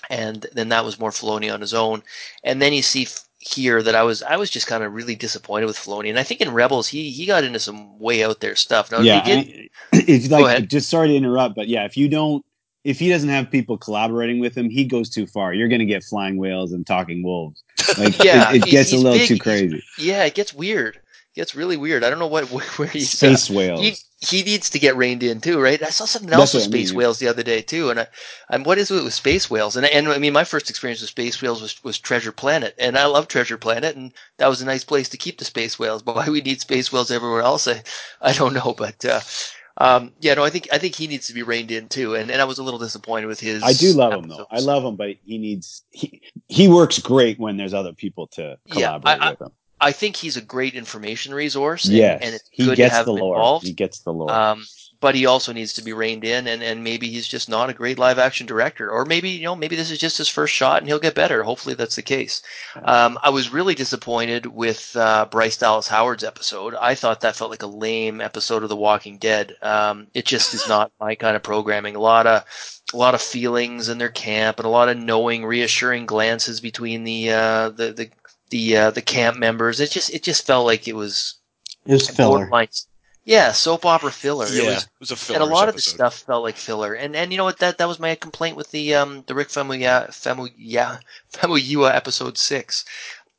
and then that was more Filoni on his own. And then you see here that I was I was just kind of really disappointed with Filoni, and I think in Rebels he he got into some way out there stuff. Now, yeah, did, it's like just sorry to interrupt, but yeah, if you don't, if he doesn't have people collaborating with him, he goes too far. You're going to get flying whales and talking wolves. Like Yeah, it, it gets a little big. too crazy. yeah, it gets weird. Gets really weird. I don't know what where he's Space uh, whales. He, he needs to get reined in too, right? I saw something That's else with what I mean, space whales the other day too, and I, I'm what is it with space whales? And and I mean, my first experience with space whales was was Treasure Planet, and I love Treasure Planet, and that was a nice place to keep the space whales. But why we need space whales everywhere else, I I don't know. But uh, um, yeah, no, I think I think he needs to be reined in too, and and I was a little disappointed with his. I do love him though. I love him, but he needs he he works great when there's other people to collaborate I- I- with him. I think he's a great information resource. And, Yes, and it's he good gets to have the lore. involved. He gets the lore. Um, but he also needs to be reined in, and, and maybe he's just not a great live action director, or maybe you know maybe this is just his first shot and he'll get better. Hopefully that's the case. Um, I was really disappointed with uh, Bryce Dallas Howard's episode. I thought that felt like a lame episode of The Walking Dead. Um, it just is not my kind of programming. A lot of a lot of feelings in their camp, and a lot of knowing, reassuring glances between the uh, the the the, uh, the camp members. It just it just felt like it was It was filler. Yeah, soap opera filler. yeah, It was it was a filler. and a lot of the stuff felt like filler. And and you know what? That that was my complaint with the um the Rick Famuyiwa Famuyiwa Famuyiwa episode six.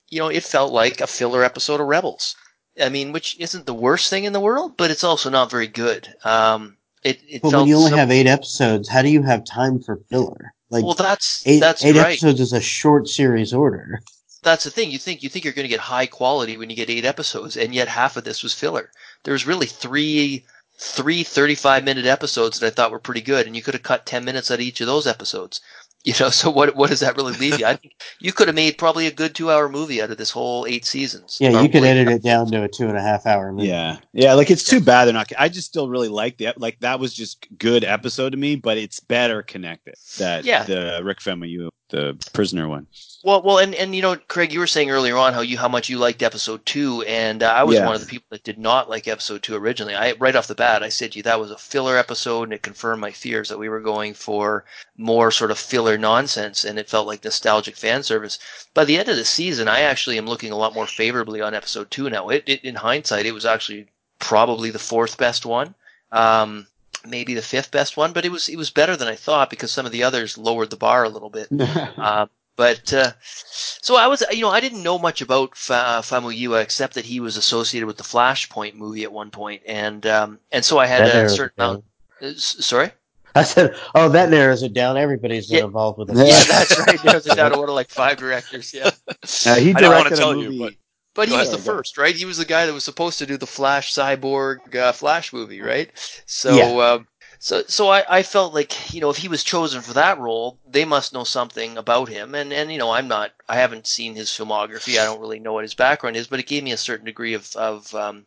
You know, it felt like a filler episode of Rebels. I mean, which isn't the worst thing in the world, but it's also not very good. Um, it it But felt when you only so- have eight episodes, how do you have time for filler? Like well, that's eight, that's eight right. episodes is a short series order. That's the thing. You think you think you're going to get high quality when you get eight episodes, and yet half of this was filler. There was really three three 35 minute episodes that I thought were pretty good, and you could have cut 10 minutes out of each of those episodes. You know, so what what does that really leave you? I think you could have made probably a good two hour movie out of this whole eight seasons. Yeah, you could Probably. edit it down to a two and a half hour movie. Yeah, yeah. Like it's too bad they're not. I just still really like the like that was just good episode to me, but it's better connected. That Yeah. the Rick Famuyiwa, the prisoner one. Well, well, and, and you know, Craig, you were saying earlier on how you how much you liked episode two, and uh, I was Yeah. one of the people that did not like episode two originally. I right off the bat, I said to you that was a filler episode, and it confirmed my fears that we were going for more sort of filler nonsense, and it felt like nostalgic fan service. By the end of the season, I actually am looking a lot more favorably on episode two now. It, it in hindsight, it was actually probably the fourth best one. Um, maybe the fifth best one, but it was it was better than I thought because some of the others lowered the bar a little bit. Uh, but uh, so I was, you know, I didn't know much about Fa- Famuyiwa except that he was associated with the Flashpoint movie at one point, and um, and so I had That a certain down. amount. uh, Sorry. I said, "Oh, that narrows it down. Everybody's Yeah. involved with it." Yeah, that's right. Narrows it down to one of like five directors. Yeah, Uh, he I don't wanna directed a tell you, movie. but- but he was the first, right? He was the guy that was supposed to do the Flash Cyborg uh, Flash movie, right? So. Yeah. Um, so, so I, I felt like you know if he was chosen for that role, they must know something about him, and and you know I'm not, I haven't seen his filmography, I don't really know what his background is, but it gave me a certain degree of of um,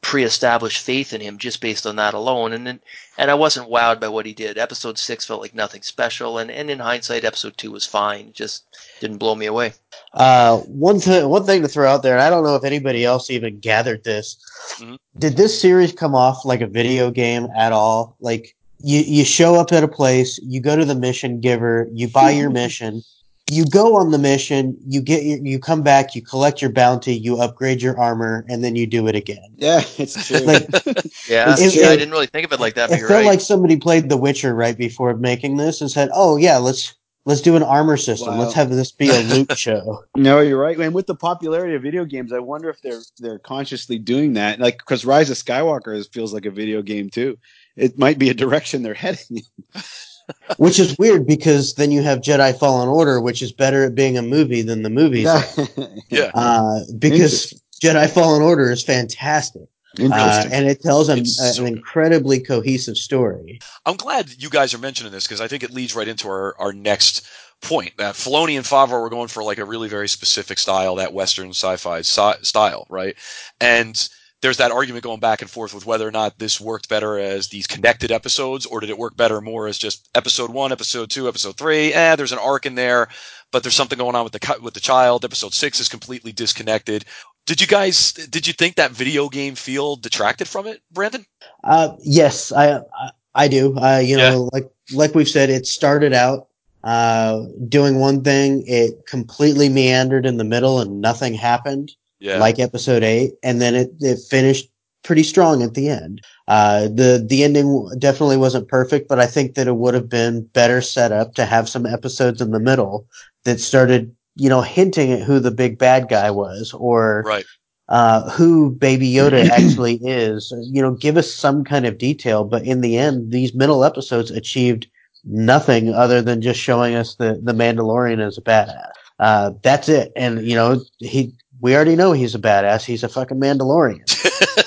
pre-established faith in him just based on that alone, and and I wasn't wowed by what he did. Episode six felt like nothing special, and and in hindsight, episode two was fine, just didn't blow me away. Uh, one th- one thing to throw out there, and I don't know if anybody else even gathered this. Mhm. Did this series come off like a video game at all? Like you you show up at a place, you go to the mission giver, you buy your mission, you go on the mission, you get your, you come back, you collect your bounty, you upgrade your armor, and then you do it again. Yeah, it's true. Like Yeah, It- yeah, I didn't really think of it like that, but it you're felt right. like somebody played The Witcher right before making this and said, "Oh yeah, let's let's do an armor system. Wow. Let's have this be a loot show." no, you're right. And with the popularity of video games, I wonder if they're they're consciously doing that. Like, because Rise of Skywalker feels like a video game too. It might be a direction they're heading. Which is weird because then you have Jedi Fallen Order, which is better at being a movie than the movies. Yeah. Uh, because Jedi Fallen Order is fantastic. Uh, and it tells an, It's an incredibly cohesive story. I'm glad you guys are mentioning this because I think it leads right into our, our next point that Filoni and Favreau were going for like a really very specific style, that Western sci-fi si- style, right? And there's that argument going back and forth with whether or not this worked better as these connected episodes, or did it work better more as just episode one, episode two, episode three? Eh, there's an arc in there, but there's something going on with the with the child. Episode six is completely disconnected. Did you guys? Did you think that video game feel detracted from it, Brandon? Uh, yes, I, I I do. Uh, you know, Yeah. like like we've said, it started out uh, doing one thing. It completely meandered in the middle, and nothing happened. Yeah. like episode eight, and then it, it finished pretty strong at the end. Uh, the the ending definitely wasn't perfect, but I think that it would have been better set up to have some episodes in the middle that started, you know, hinting at who the big bad guy was, or right. uh, who Baby Yoda actually is. You know, give us some kind of detail. But in the end, these middle episodes achieved nothing other than just showing us the the Mandalorian as a badass. Uh, that's it. And you know, he we already know he's a badass. He's a fucking Mandalorian.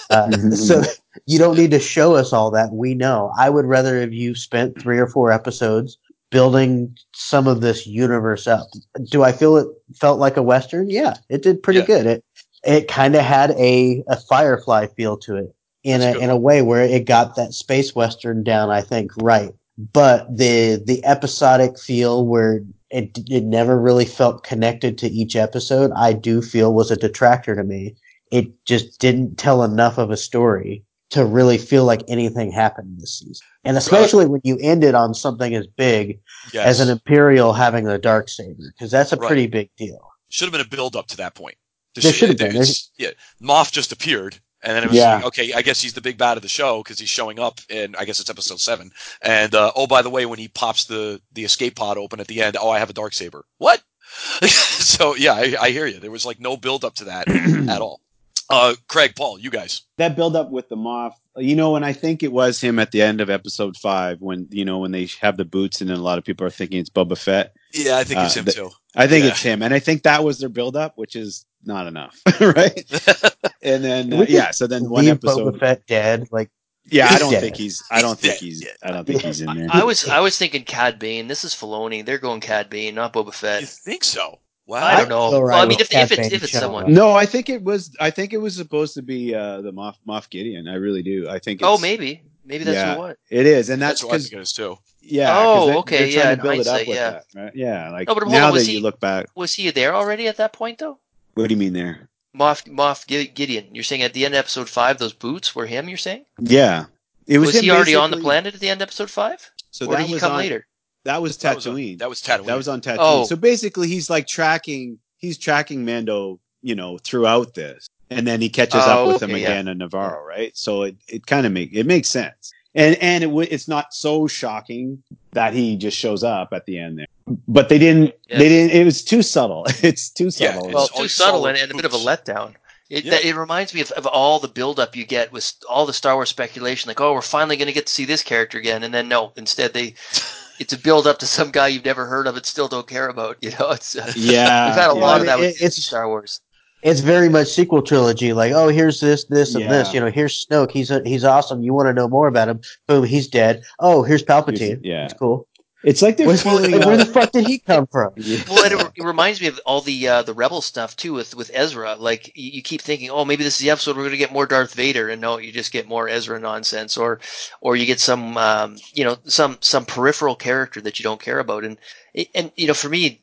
uh, so you don't need to show us all that. We know. I would rather have you spent three or four episodes building some of this universe up. Do I feel it felt like a western? Yeah, it did pretty Yeah. good. It it kind of had a a Firefly feel to it in That's a good. in a way where it got that space western down. I think right, but the the episodic feel where it it never really felt connected to each episode. I do feel was a detractor to me. It just didn't tell enough of a story to really feel like anything happened this season. And especially when you ended on something as big Yes. as an Imperial having a dark saber, because that's a Right. pretty big deal. should have been a build up to that point. The There should have been. Yeah, Moff just appeared, and then it was Yeah. like, okay, I guess he's the big bad of the show because he's showing up in I guess it's episode seven. And uh, oh, by the way, when he pops the the escape pod open at the end, oh, I have a dark saber. What? so yeah, I, I hear you. There was like no build up to that at all. Uh, Craig, Paul, you guys. that build up with the Moff, you know, and I think it was him at the end of episode five when you know when they have the boots, and then a lot of people are thinking it's Boba Fett. Yeah, I think it's Uh, him the- too. I think Yeah. it's him, and I think that was their build up, which is not enough, right? and then uh, yeah, so then one episode, Boba Fett dead. Like yeah, I don't dead. think he's, I don't He's think he's, yeah. I don't think he's in there. I was I was thinking Cad Bane. This is Filoni. They're going Cad Bane, not Boba Fett. You think so? Wow. I don't know. right well, I mean, if, if it's if it's someone. No, I think it was, I think it was supposed to be uh, the Moff, Moff Gideon. I really do. I think. It's, Oh, maybe maybe that's Yeah. who it was. it is, and That's that's what I because think it is too. Yeah. Oh, they- okay, yeah, trying in build it up hindsight, with yeah. that, right? Yeah, like No, but hold now on, was that he- you look back, Was he there already at that point though? What do you mean there? Moff Moff Gideon. You're saying at the end of episode five, those boots were him. You're saying Yeah, it was. was, him he already on the planet at the end of episode five, So or that did he was come on, later? That was That was on- Tatooine. That was Tatooine. That was on Tatooine. Oh. So basically, he's like tracking. He's tracking Mando, you know, throughout this, and then he catches Oh, up with him okay, again in Nevarro, right? So it, it kind of make it makes sense, and and it w- it's not so shocking that he just shows up at the end there. But they didn't. Yeah. They didn't. It was too subtle. It's too Yeah, subtle. well, It's too subtle and, and a bit of a letdown. It, Yeah. that, it reminds me of, of all the build-up you get with all the Star Wars speculation, like, oh, we're finally going to get to see this character again, and then no, instead they, it's a build-up to some guy you've never heard of and still don't care about. You know, it's uh, yeah, we've had a yeah. lot of that It- with it's- Star Wars. It's very much sequel trilogy. Like, oh, here's this, this, and this. You know, here's Snoke. He's a, he's awesome. You want to know more about him? Boom, he's dead. Oh, here's Palpatine. Yeah. it's cool. It's like they're Where, like, where the fuck did he come from? Well, and it, it reminds me of all the uh, the rebel stuff too with with Ezra. Like you, you keep thinking, oh, maybe this is the episode we're going to get more Darth Vader, and no, you just get more Ezra nonsense, or or you get some um, you know some some peripheral character that you don't care about, and and you know for me,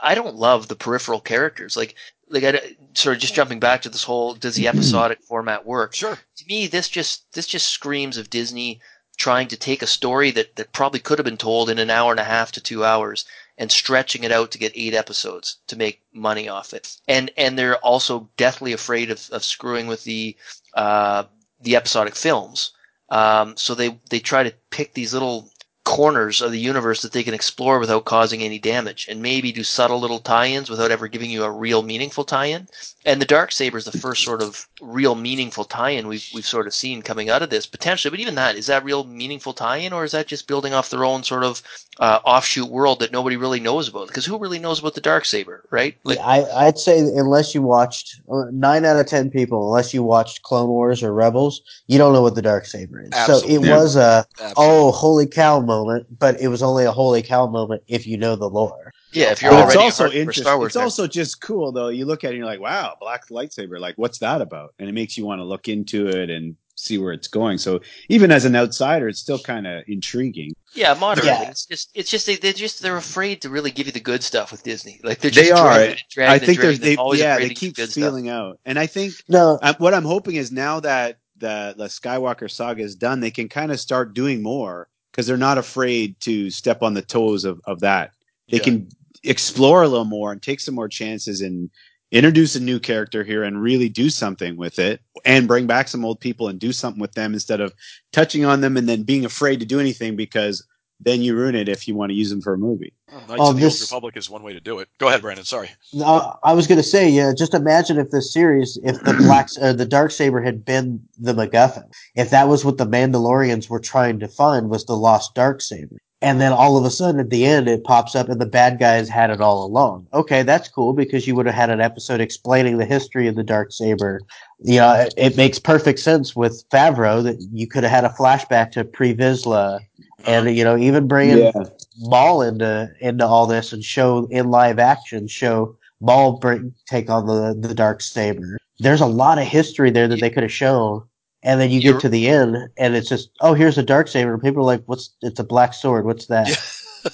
I don't love the peripheral characters. Like like I sort of just jumping back to this whole does the episodic format work? Sure. to me this just this just screams of Disney trying to take a story that, that probably could have been told in an hour and a half to two hours and stretching it out to get eight episodes to make money off it. And and they're also deathly afraid of, of screwing with the uh, the episodic films. Um, so they they try to pick these little corners of the universe that they can explore without causing any damage and maybe do subtle little tie-ins without ever giving you a real meaningful tie-in. And the dark saber is the first sort of real meaningful tie-in we've we've sort of seen coming out of this potentially. But even that is that real meaningful tie-in, or is that just building off their own sort of uh, offshoot world that nobody really knows about? Because who really knows about the dark saber, right? Like, I, I'd say unless you watched uh, nine out of ten people, unless you watched Clone Wars or Rebels, you don't know what the dark saber is. So Absolutely. it was a Absolutely. oh holy cow moment, but it was only a holy cow moment if you know the lore. Yeah, if you're But already it's also hardcore interesting. Star Wars It's nerd. also just cool though. You look at it and you're like, wow, black lightsaber. Like, what's that about? And it makes you want to look into it and see where it's going. So even as an outsider, it's still kind of intriguing. Yeah, moderately. Yeah. It's just it's just they, they're just they're afraid to really give you the good stuff with Disney. Like they're They are. dragging dragging I it, think they're they always yeah they keep good stuff. feeling out, and I think No, I, what I'm hoping is now that the the Skywalker saga is done, they can kind of start doing more because they're not afraid to step on the toes of of that. They Yeah. can explore a little more and take some more chances and introduce a new character here and really do something with it and bring back some old people and do something with them instead of touching on them and then being afraid to do anything because then you ruin it if you want to use them for a movie. Knights Oh, of the this- Old Republic is one way to do it. Go ahead, Brandon. Sorry. No, I was going to say, yeah. Just imagine if this series, if the black, uh, the dark saber had been the MacGuffin, if that was what the Mandalorians were trying to find was the lost dark saber, and then all of a sudden at the end it pops up and the bad guys had it all along. Okay, that's cool because you would have had an episode explaining the history of the dark saber. You know, it, it makes perfect sense with Favreau that you could have had a flashback to pre Vizsla, and you know even bringing Maul into into all this and show in live action show Maul bring, take on the the dark saber. There's a lot of history there that they could have shown, and then you You're- get to the end and it's just oh here's a dark saber. People are like, what's it's a black sword? What's that? Yeah.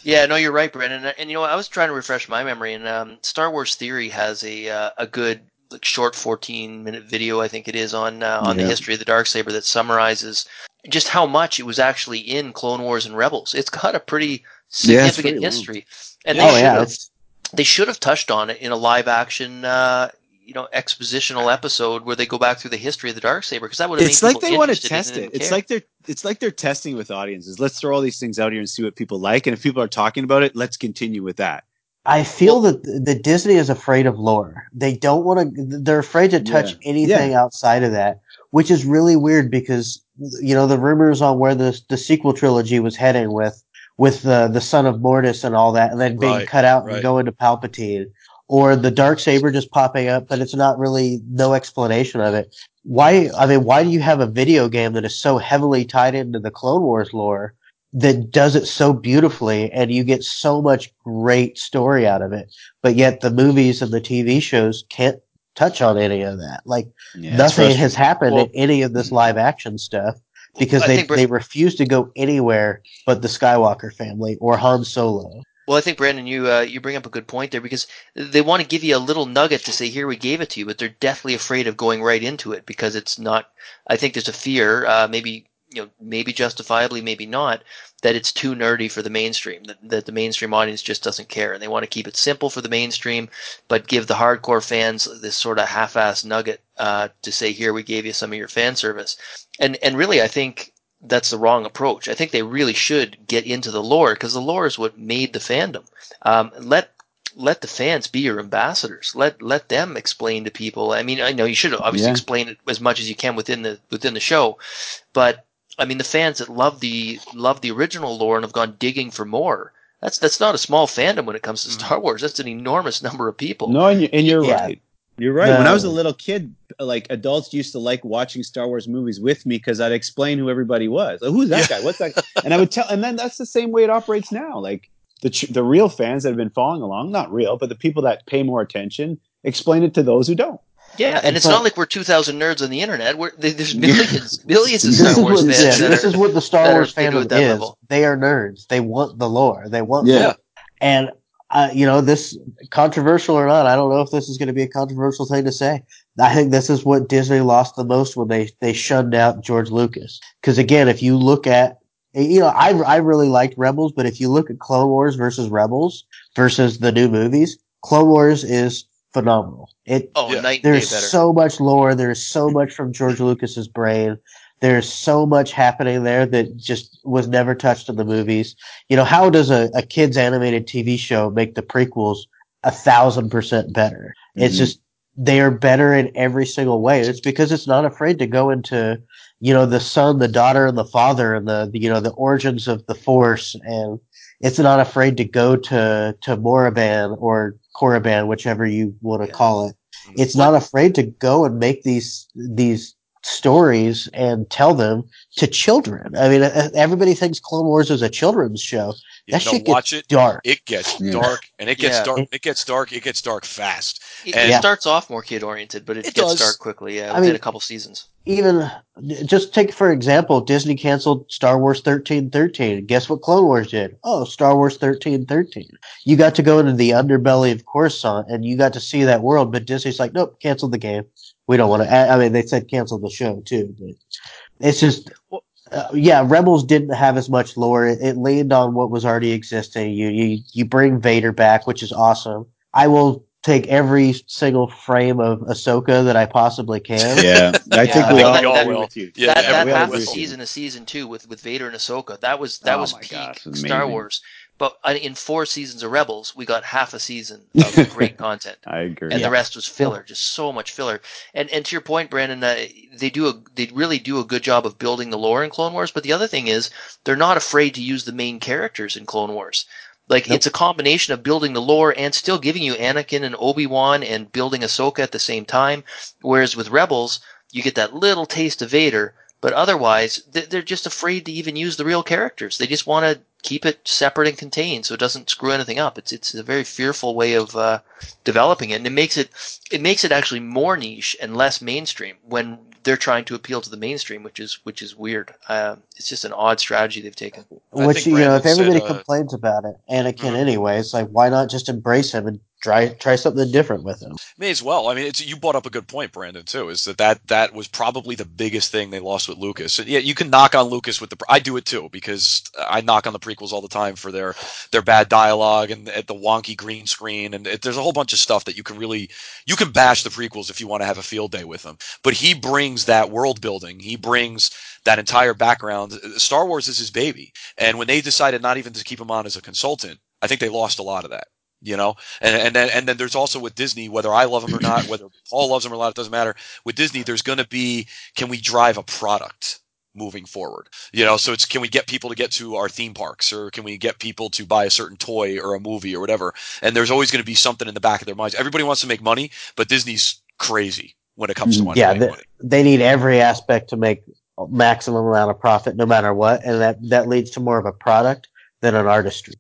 Yeah, no, you're right, Brandon. And, and you know, I was trying to refresh my memory, and um, Star Wars Theory has a uh, a good like short 14 minute video, I think it is, on uh, on the history of the dark saber that summarizes just how much it was actually in Clone Wars and Rebels. It's got a pretty Yeah, significant pretty long. history, and oh they should yeah, have they should have touched on it in a live action. Uh, you know, expositional episode where they go back through the history of the dark saber because that would have It's made like people they want to interested and test it. It's care. like they're it's like they're testing with audiences. Let's throw all these things out here and see what people like, and if people are talking about it, let's continue with that. I feel that that Disney is afraid of lore. They don't want to. They're afraid to touch Yeah. anything outside of that, which is really weird because you know the rumors on where the the sequel trilogy was heading with with the the son of Mortis and all that, and then being Right, cut out right. and going to Palpatine, or the dark saber just popping up, but it's not really no explanation of it. Why? I mean, why do you have a video game that is so heavily tied into the Clone Wars lore? that does it so beautifully and you get so much great story out of it. But yet the movies and the TV shows can't touch on any of that. Like Yeah, nothing has happened Well- in any of this live action stuff because I they, think they refuse to go anywhere but the Skywalker family or Han Solo. Well, I think Brandon, you uh, you bring up a good point there because they want to give you a little nugget to say, "Here, we gave it to you," but they're deathly afraid of going right into it because it's not. I think there's a fear, uh, maybe you know, maybe justifiably, maybe not, that it's too nerdy for the mainstream. That, that the mainstream audience just doesn't care, and they want to keep it simple for the mainstream, but give the hardcore fans this sort of half-ass nugget uh, to say, "Here, we gave you some of your fan service," and and really, I think that's the wrong approach. I think they really should get into the lore because the lore is what made the fandom. Um, let let the fans be your ambassadors. Let let them explain to people. I mean, I know you should obviously Yeah. explain it as much as you can within the within the show, but I mean, the fans that love the love the original lore and have gone digging for more. That's that's not a small fandom when it comes to mm. Star Wars. That's an enormous number of people. No, and you're, and you're Yeah. right. You're right. When I was a little kid, like adults used to like watching Star Wars movies with me because I'd explain who everybody was. Like, Who's that guy? What's that? And I would tell, and then that's the same way it operates now. Like the the real fans that have been following along, not real, but the people that pay more attention, explain it to those who don't. Yeah, and it's But- not like we're 2,000 nerds on the internet. We're, there's millions, millions of Star Wars fans. yeah, this are- is what the Star Wars fandom at that is. level. They are nerds. They want the lore. They want Yeah. lore. And uh, you know, this controversial or not, I don't know if this is going to be a controversial thing to say. I think this is what Disney lost the most when they they shunned out George Lucas. Because again, if you look at you know, I I really liked Rebels, but if you look at Clone Wars versus Rebels versus the new movies, Clone Wars is phenomenal. It oh, Yeah. night and day there's better. so much lore. There's so much from George Lucas's brain. There's so much happening there that just was never touched in the movies. You know, how does a, a kids animated TV show make the prequels a thousand percent better? It's Mhm. just they are better in every single way. It's because it's not afraid to go into, you know, the son, the daughter, and the father, and the you know the origins of the Force, and it's not afraid to go to to Moraband or Korriban, whichever you want to Yeah. call it. It's not afraid to go and make these these stories and tell them to children. I mean, uh, everybody thinks Clone Wars is a children's show. You That know, shit watch gets it. dark. It gets Yeah. dark, and it gets Yeah. dark. It gets dark. It gets dark fast. It, And- it starts off more kid oriented, but it, It gets does. dark quickly. Yeah, I within mean- a couple seasons. Even just take for example, Disney canceled Star Wars thirteen thirteen. Guess what Clone Wars did? Oh, Star Wars thirteen thirteen. You got to go into the underbelly of Coruscant, and you got to see that world. But Disney's like, nope, cancel the game. We don't want to. I mean, they said cancel the show too, but it's just. Uh, yeah, Rebels didn't have as much lore. It, it leaned on what was already existing. You, you you bring Vader back, which is awesome. I will take every single frame of Ahsoka that I possibly can. Yeah, I think Yeah, we all think that- agree that- with you. Yeah, that that we all half agree a season of season two with with Vader and Ahsoka that was that Oh was peak gosh, Star amazing. Wars. But uh, in four seasons of Rebels, we got half a season of great content. I agree. and the rest was filler, just so much filler. And and to your point, Brandon, uh, they do a they really do a good job of building the lore in Clone Wars. But the other thing is, they're not afraid to use the main characters in Clone Wars. Like Nope. it's a combination of building the lore and still giving you Anakin and Obi Wan and building Ahsoka at the same time. Whereas with Rebels, you get that little taste of Vader, but otherwise they're just afraid to even use the real characters. They just want to keep it separate and contained so it doesn't screw anything up. It's it's a very fearful way of uh, developing it, and it makes it it makes it actually more niche and less mainstream when they're trying to appeal to the mainstream, which is which is weird. Uh, it's just an odd strategy they've taken. Which you know, if everybody said, uh, complains about it, Anakin Mhm. anyways, like why not just embrace him and try try something different with him? May as well. I mean, you brought up a good point, Brandon. Too is that that that was probably the biggest thing they lost with Lucas. And yeah, you can knock on Lucas with the. I do it too because I knock on the prequels all the time for their their bad dialogue and at the wonky green screen and it, there's a whole bunch of stuff that you can really you can bash the prequels if you want to have a field day with them. But he brings that world building. He brings that entire background. Star Wars is his baby, and when they decided not even to keep him on as a consultant, I think they lost a lot of that you know? And and then and then there's also with disney whether i love them or not whether paul loves them or not it doesn't matter. With disney there's going to be can we drive a product moving forward? You know so it's can we get people to get to our theme parks or can we get people to buy a certain toy or a movie or whatever? And there's always going to be something in the back of their minds. Everybody wants to make money but disney's crazy when it comes to money. Yeah, to the- money they need every aspect to make maximum amount of profit, no matter what, and that that leads to more of a product than an artistry.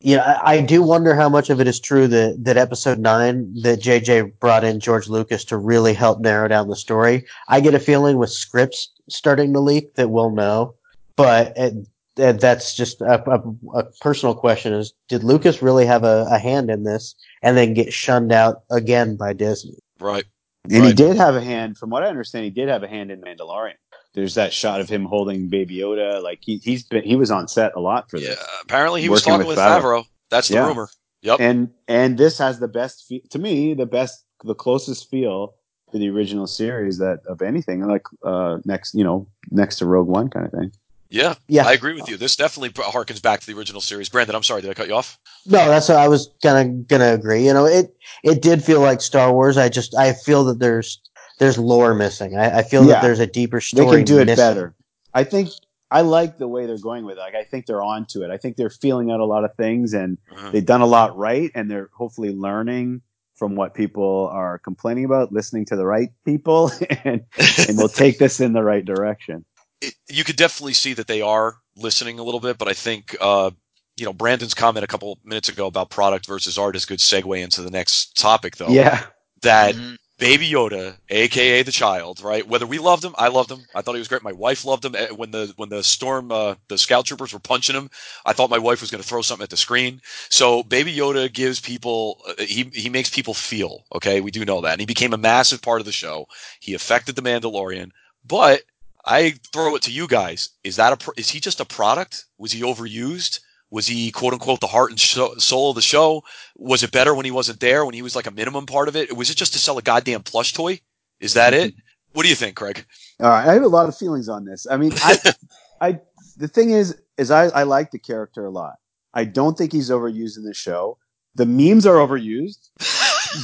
Yeah, I, I do wonder how much of it is true that that episode nine that JJ brought in George Lucas to really help narrow down the story. I get a feeling with scripts starting to leak that we'll know, but it, that- that's just a, a, a personal question: is did Lucas really have a, a hand in this, and then get shunned out again by Disney? right And he did have a hand, from what I understand, he did have a hand in Mandalorian. There's that shot of him holding Baby Yoda. Like he, he's been, he was on set a lot for yeah this. apparently he was talking with with Favreau. favreau that's the Yeah. rumor yep And and this has the best, fe- to me, the best, the closest feel to the original series that of anything like uh next, you know, next to Rogue One kind of thing. yeah Yeah, i agree with you this definitely harkens back to the original series brandon i'm sorry did i cut you off No, that's what I was gonna gonna agree. You know, it it did feel like Star Wars. I just I feel that there's there's lore missing. I, I feel Yeah. that there's a deeper story. They can do it missing. better. I think I like the way they're going with it. Like I think they're on to it. I think they're feeling out a lot of things and Mhm. they've done a lot right and they're hopefully learning from what people are complaining about, listening to the right people and and we'll take this in the right direction. it, you could definitely see that they are listening a little bit, but I think uh, you know Brandon's comment a couple minutes ago about product versus art is a good segue into the next topic, though. Yeah. That Mhm. Baby Yoda, aka the child, right? Whether we loved him, I loved him. I thought he was great. My wife loved him. Eh, When the when the storm, uh, the scout troopers were punching him, I thought my wife was going to throw something at the screen. So Baby Yoda gives people, uh, he he makes people feel. Okay, we do know that, and he became a massive part of the show. He affected the Mandalorian, but I throw it to you guys: Is that a is he just a product? Was he overused? Was he quote unquote the heart and soul of the show? Was it better when he wasn't there? When he was like a minimum part of it? Was it just to sell a goddamn plush toy? Is that it? What do you think, Craig? All right, I have a lot of feelings on this. I mean, I, I, the thing is, is I, I like the character a lot. I don't think he's overused in the show. The memes are overused,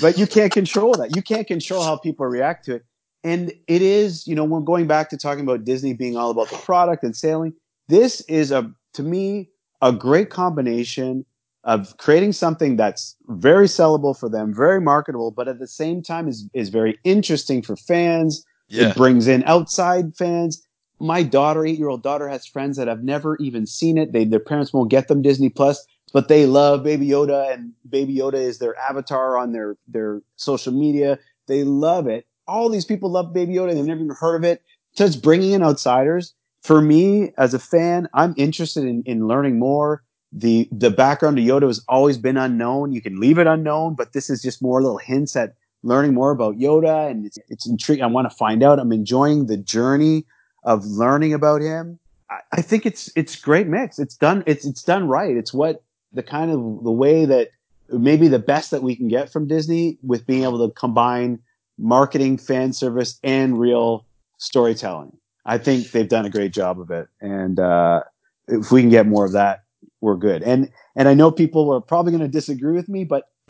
but you can't control that. You can't control how people react to it. And it is, you know, when going back to talking about Disney being all about the product and selling, this is a, to me, a great combination of creating something that's very sellable for them, very marketable, but at the same time is, is very interesting for fans Yeah. It brings in outside fans. My daughter, eight year old daughter, has friends that have never even seen it. They their parents won't get them Disney Plus, but they love Baby Yoda, and Baby Yoda is their avatar on their their social media. They love it. All these people love Baby Yoda. They've never even heard of it. So it's bringing in outsiders. For me, as a fan, I'm interested in, in learning more. The the background of Yoda has always been unknown. You can leave it unknown, but this is just more little hints at learning more about Yoda, and it's, it's intriguing. I want to find out. I'm enjoying the journey of learning about him. I, I think it's it's great mix. It's done. It's it's done right. It's what the kind of the way that maybe the best that we can get from Disney with being able to combine marketing, fan service, and real storytelling. I think they've done a great job of it, and uh, if we can get more of that, we're good. And and I know people are probably going to disagree with me, but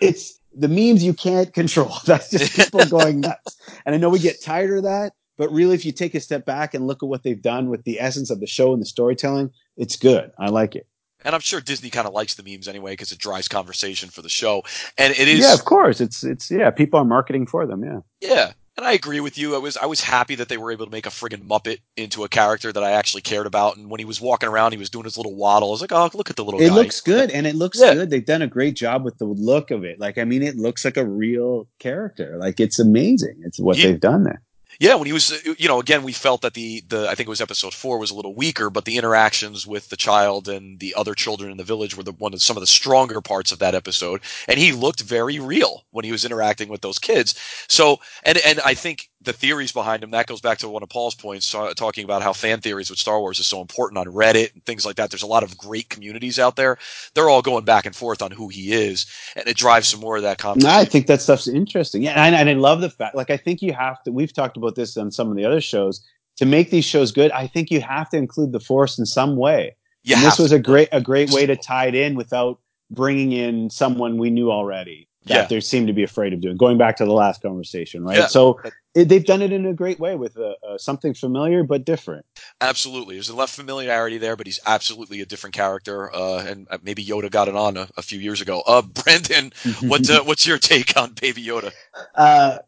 it's the memes you can't control. That's just people going nuts. And I know we get tired of that, but really, if you take a step back and look at what they've done with the essence of the show and the storytelling, it's good. I like it. And I'm sure Disney kind of likes the memes anyway because it drives conversation for the show. And it is, Yeah, of course. It's it's yeah. People are marketing for them. Yeah. yeah. And I agree with you. I was I was happy that they were able to make a friggin' Muppet into a character that I actually cared about. And when he was walking around, he was doing his little waddle. I was like, oh, look at the little It guy. looks good, and it looks Yeah. good. They've done a great job with the look of it. Like, I mean, it looks like a real character. Like, it's amazing. It's what they've done there. Yeah, when he was, uh, you know, again, we felt that the, the, I think it was episode four was a little weaker, but the interactions with the child and the other children in the village were the one of some of the stronger parts of that episode. And he looked very real when he was interacting with those kids. So, and, and I think the theories behind him, that goes back to one of Paul's points, talking about how fan theories with Star Wars is so important on Reddit and things like that. There's a lot of great communities out there. They're all going back and forth on who he is, and it drives some more of that conversation. I think that stuff's interesting. Yeah, and, and I love the fact. Like, I think you have to. We've talked about this on some of the other shows. To make these shows good, I think you have to include the Force in some way. And this was a great a great way to tie it in without bringing in someone we knew already that Yeah. they seem to be afraid of doing. Going back to the last conversation, right? Yeah. So it, they've done it in a great way with uh, uh, something familiar but different. Absolutely. There's enough familiarity there, but he's absolutely a different character. Uh, and uh, maybe Yoda got it on a, a few years ago. Uh, Brandon, what, uh, what's your take on Baby Yoda? Uh,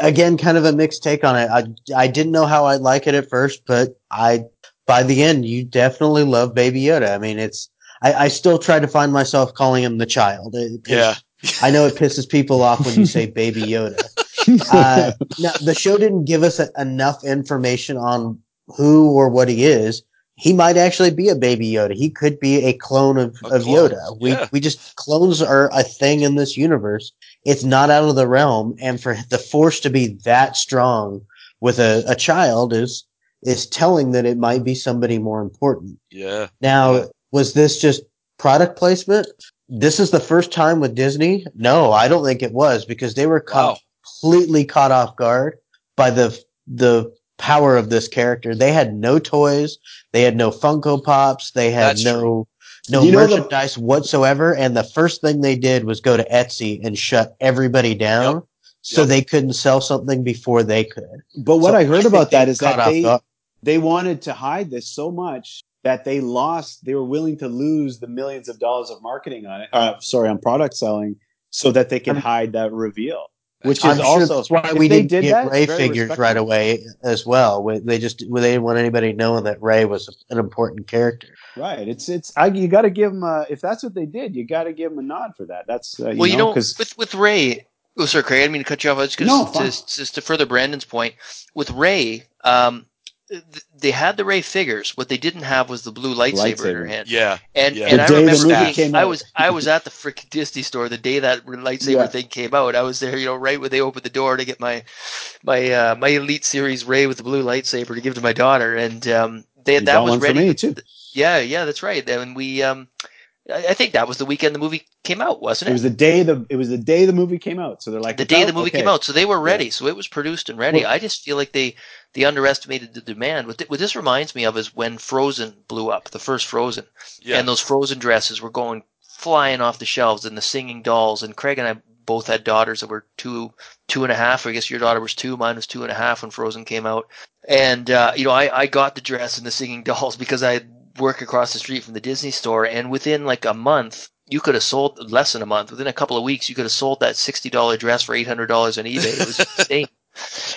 again, kind of a mixed take on it. I I didn't know how I'd like it at first, but I by the end, you definitely love Baby Yoda. I mean, it's I, I still try to find myself calling him the child. 'cause Yeah. I know it pisses people off when you say Baby Yoda. Uh, now, the show didn't give us a, enough information on who or what he is. He might actually be a Baby Yoda. He could be a clone of, A of clone, Yoda. We yeah. we just clones are a thing in this universe. It's not out of the realm, and for the Force to be that strong with a, a child is is telling that it might be somebody more important. Yeah. Now, Yeah. was this just product placement? This is the first time with Disney? No, I don't think it was because they were Wow. Completely caught off guard by the the power of this character. They had no toys, they had no Funko Pops, they had That's no no You know the- merchandise whatsoever. And the first thing they did was go to Etsy and shut everybody down, Yep. so Yep. they couldn't sell something before they could. But what So I heard think about that is that they guard. they wanted to hide this so much that they lost. They were willing to lose the millions of dollars of marketing on it. Uh, sorry, on product selling, so that they could hide that reveal. Which I'm is sure also that's why we didn't did get that, Rey figures right away as well. They just they didn't want anybody knowing that Rey was an important character. Right. It's it's I, you got to give them uh, if that's what they did, you got to give them a nod for that. That's uh, you well, you know, 'cause- with with Rey, oh, sorry, Craig, I didn't mean to cut you off. I was just No, gonna just, just to further Brandon's point with Rey. Um, th- they had the Rey figures. What they didn't have was the blue lightsaber, in her hand. Yeah. And Yeah. and The I day the remember movie being, came I was I was at the freaking Disney store the day that lightsaber Yeah. thing came out. I was there, you know, right when they opened the door to get my my uh, my Elite Series Rey with the blue lightsaber to give to my daughter, and um, they you that got was one for ready. me too. Yeah, yeah, that's right. And we, um, I I think that was the weekend the movie came out, wasn't It it? was the day the it was the day the movie came out. So they're like the day out? the movie Okay." came out, so they were ready. So it was produced and ready. Well- I just feel like they they underestimated the demand. What, th- what this reminds me of is when Frozen blew up, the first Frozen, Yeah. and those Frozen dresses were going flying off the shelves, and the singing dolls. And Craig and I both had daughters that were two two and a half. I guess your daughter was two, mine was two and a half when Frozen came out. And uh, you know, I I got the dress and the singing dolls because I work across the street from the Disney store, and within like a month. You could have sold less than a month. Within a couple of weeks, you could have sold that sixty dollar dress for eight hundred dollars on eBay. It was insane.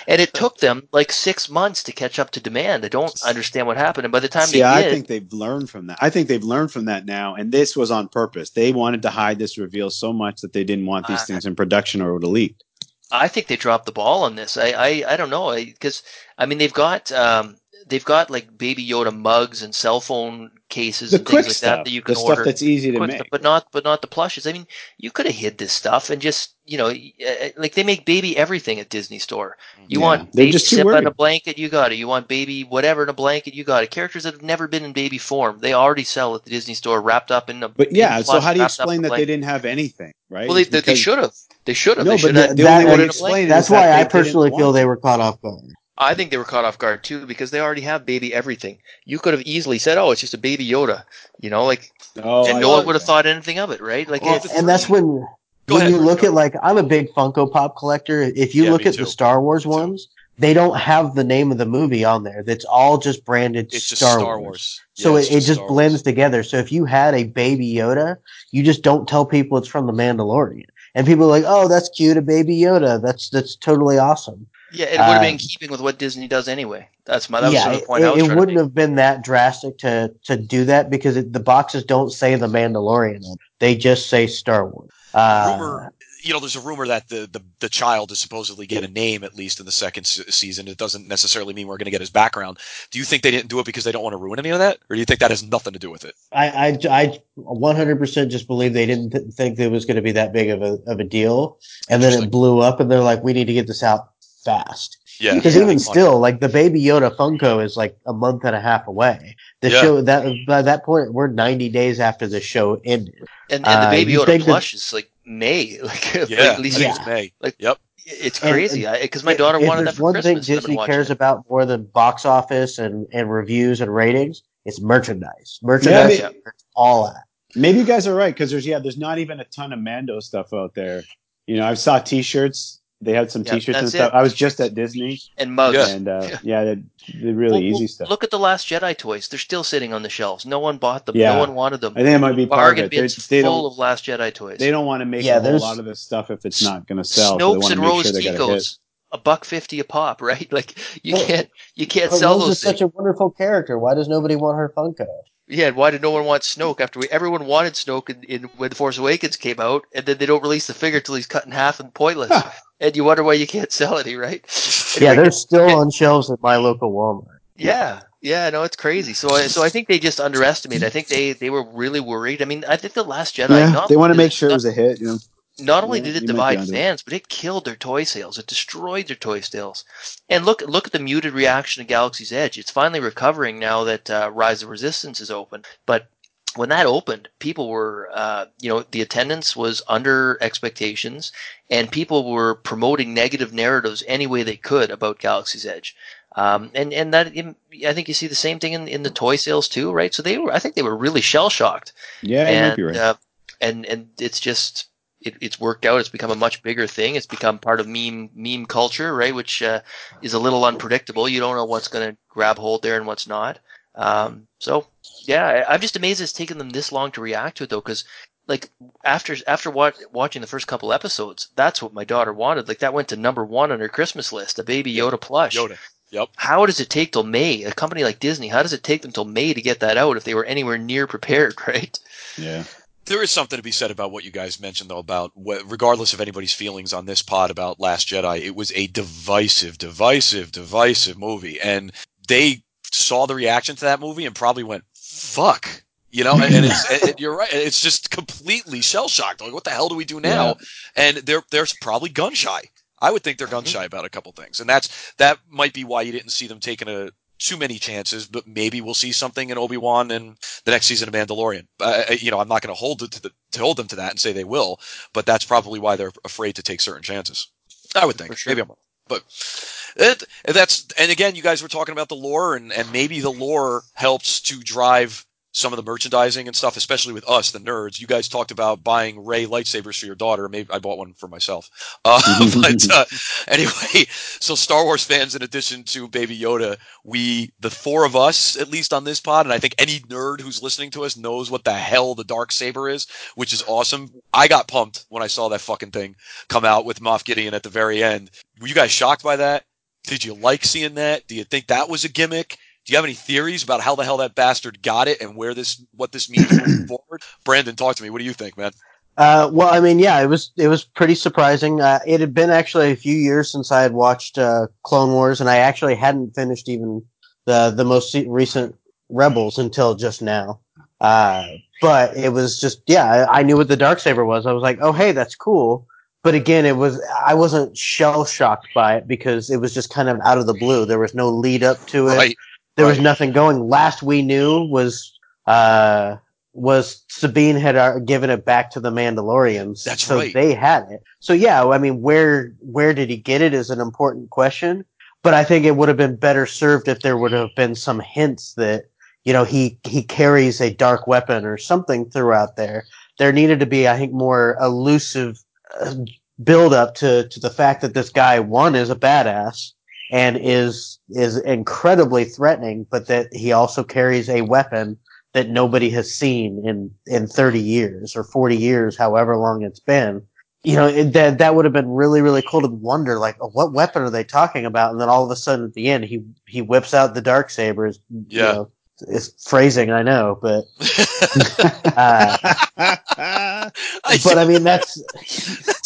and it took them like six months to catch up to demand. I don't understand what happened, and by the time See, they I think they've learned from that. I think they've learned from that now, and this was on purpose. They wanted to hide this reveal so much that they didn't want these Uh, things in production or it would have leaked. I think they dropped the ball on this. I I, I don't know because I, mean they've got um, they've got like Baby Yoda mugs and cell phone cases The and things like stuff, that that you can the order. stuff that's easy to quick make. stuff, but not but not the plushes. I mean, you could have hid this stuff and just you know, uh, like they make baby everything at Disney Store. You Yeah, want they're baby just too zip in a blanket, you got it. You want baby whatever in a blanket, you got it. Characters that have never been in baby form, they already sell at the Disney Store, wrapped up in a. But yeah, in so how do you wrapped up in explain a that they didn't have anything, right? Well, they, It's they, because- should have. They should have. No, they but should the- have. That- way to explain That's is that why I personally feel they were caught off guard. I think they were caught off guard too because they already have baby everything. You could have easily said, "Oh, it's just a baby Yoda," you know, like, Oh, and I no one would have thought anything of it, right? Like, Well, and that's when Go when ahead, you look go. at like I'm a big Funko Pop collector. If you Yeah, look at too. the Star Wars Me too. ones, they don't have the name of the movie on there. That's all just branded It's just Star, Star Wars. Wars. So Yeah, it, it's it just blends Wars. together. So if you had a baby Yoda, you just don't tell people it's from the Mandalorian. And people are like, "Oh, that's cute, a baby Yoda. That's that's totally awesome." Yeah, it would have been uh, in keeping with what Disney does anyway. That's my that was yeah, sort of it, the point I was it wouldn't make. have been that drastic to to do that because it, the boxes don't say the Mandalorian. They just say Star Wars. Uh, rumor, you know, there's a rumor that the, the, the child is supposedly get a name at least in the second se- season. It doesn't necessarily mean we're going to get his background. Do you think they didn't do it because they don't want to ruin any of that, or do you think that has nothing to do with it? I, I, I 100% just believe they didn't th- think it was going to be that big of a, of a deal. And then it blew up and they're like, we need to get this out fast. Yeah, Because even still, like the Baby Yoda Funko is like a month and a half away. The Yeah. show that by that point we're 90 days after the show ended. And, and the uh, baby you Yoda plush is like May, like, like, yeah, at I least think Yeah. it's May. Like- yep. it's crazy. Because my daughter wanted that there's for one Christmas. thing and I've been Disney cares it. about more than box office and, and reviews and ratings, it's merchandise. Yeah, Merchandise I is all at. Maybe you guys are right because there's yeah, there's not even a ton of Mando stuff out there. You know, I saw T-shirts. They had some Yeah, T-shirts and stuff. it. I was just at Disney, and mugs. Yeah. and uh, yeah, they're, they're really Well, well, easy stuff. Look at the Last Jedi toys. They're still sitting on the shelves. No one bought them. Yeah. No one wanted them. I think it might be part of Bargain it. They're- bins They full of Last Jedi toys. they don't want to make Yeah, a whole lot of this stuff if it's not going to sell. so Snokes want to and Rose sure a. Ticos, a buck fifty a pop, right? Like you Well, can't you can't But sell Rose those is such a wonderful character. Why does nobody want her Funko? Yeah, and why did no one want Snoke after we everyone wanted Snoke in, in when The Force Awakens came out, and then they don't release the figure till he's cut in half and pointless, and you wonder why you can't sell any, right? Yeah, Anyway, they're still on shelves at my local Walmart. Yeah, yeah, no, it's crazy. So, I, so I think they just underestimated. I think they they were really worried. I mean, I think the Last Jedi. Yeah, they want to make sure it not, was a hit. You know, not only yeah, did it you might be divide fans, but it killed their toy sales. It destroyed their toy sales. And look, look at the muted reaction to Galaxy's Edge. It's finally recovering now that uh, Rise of Resistance is open. But when that opened, people were, uh, you know, the attendance was under expectations, and people were promoting negative narratives any way they could about Galaxy's Edge. Um, and and that I think you see the same thing in, in the toy sales too, right? So they were, I think they were really shell shocked, yeah, you might and be right. uh, and and it's just it, it's worked out. It's become a much bigger thing. It's become part of meme meme culture, right? Which uh, is a little unpredictable. You don't know what's going to grab hold there and what's not. Um, so yeah, I, I'm just amazed it's taken them this long to react to it though, because like after after wat- watching the first couple episodes, that's what my daughter wanted. Like that went to number one on her Christmas list, a baby Yoda plush. Yoda. Yep. How does it take till May? A company like Disney, how does it take them till May to get that out if they were anywhere near prepared, right? yeah, There is something to be said about what you guys mentioned, though, about what, regardless of anybody's feelings on this pod about Last Jedi, it was a divisive, divisive, divisive movie. And they saw the reaction to that movie and probably went, fuck. You know, and, and it's, and you're right. It's just completely shell shocked. Like, what the hell do we do now? And they're, they're probably gun shy. I would think they're gun shy about a couple things. And that's, that might be why you didn't see them taking a, too many chances, but maybe we'll see something in Obi Wan and the next season of Mandalorian. Uh, you know, I'm not going to hold it to, the, to hold them to that and say they will, but that's probably why they're afraid to take certain chances. I would think. Sure. Maybe I'm wrong, but it, that's and again, you guys were talking about the lore, and and maybe the lore helps to drive some of the merchandising and stuff, especially with us, the nerds. You guys talked about buying Rey lightsabers for your daughter. Maybe I bought one for myself. Uh, but uh, anyway, so Star Wars fans, in addition to Baby Yoda, we, the four of us, at least on this pod, and I think any nerd who's listening to us knows what the hell the dark saber is, which is awesome. I got pumped when I saw that fucking thing come out with Moff Gideon at the very end. Were you guys shocked by that? Did you like seeing that? Do you think that was a gimmick? Do you have any theories about how the hell that bastard got it and where this, what this means moving forward? Brandon, talk to me. What do you think, man? Uh, well, I mean, yeah, it was it was pretty surprising. Uh, it had been actually a few years since I had watched uh, Clone Wars, and I actually hadn't finished even the the most recent Rebels until just now. Uh, but it was just yeah, I, I knew what the dark saber was. I was like, oh hey, that's cool. But again, it was I wasn't shell shocked by it because it was just kind of out of the blue. There was no lead up to it. Right. There was nothing going. Last we knew was uh was Sabine had uh, given it back to the Mandalorians. That's so right. they had it. So yeah, I mean, where where did he get it is an important question. But I think it would have been better served if there would have been some hints that you know he he carries a dark weapon or something throughout there. There needed to be, I think, more elusive uh, build up to to the fact that this guy one is a badass and is is incredibly threatening, but that he also carries a weapon that nobody has seen in in 30 years or 40 years, however long it's been. You know, it, that that would have been really really cool to wonder like oh, what weapon are they talking about, and then all of a sudden at the end he he whips out the dark sabers. Yeah. You know, it's phrasing, I know, but uh, but I mean that's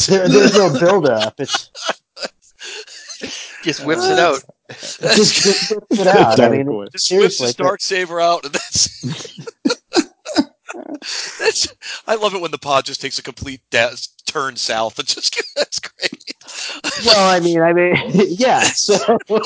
there, there's no build up. It's Just uh, whips it out. just, just whips it out. I mean, Dark Just whips seriously, his dark saber out, and that's. that's. I love it when the pod just takes a complete da- turn south. It's just that's great. well, I mean, I mean, yeah. So well,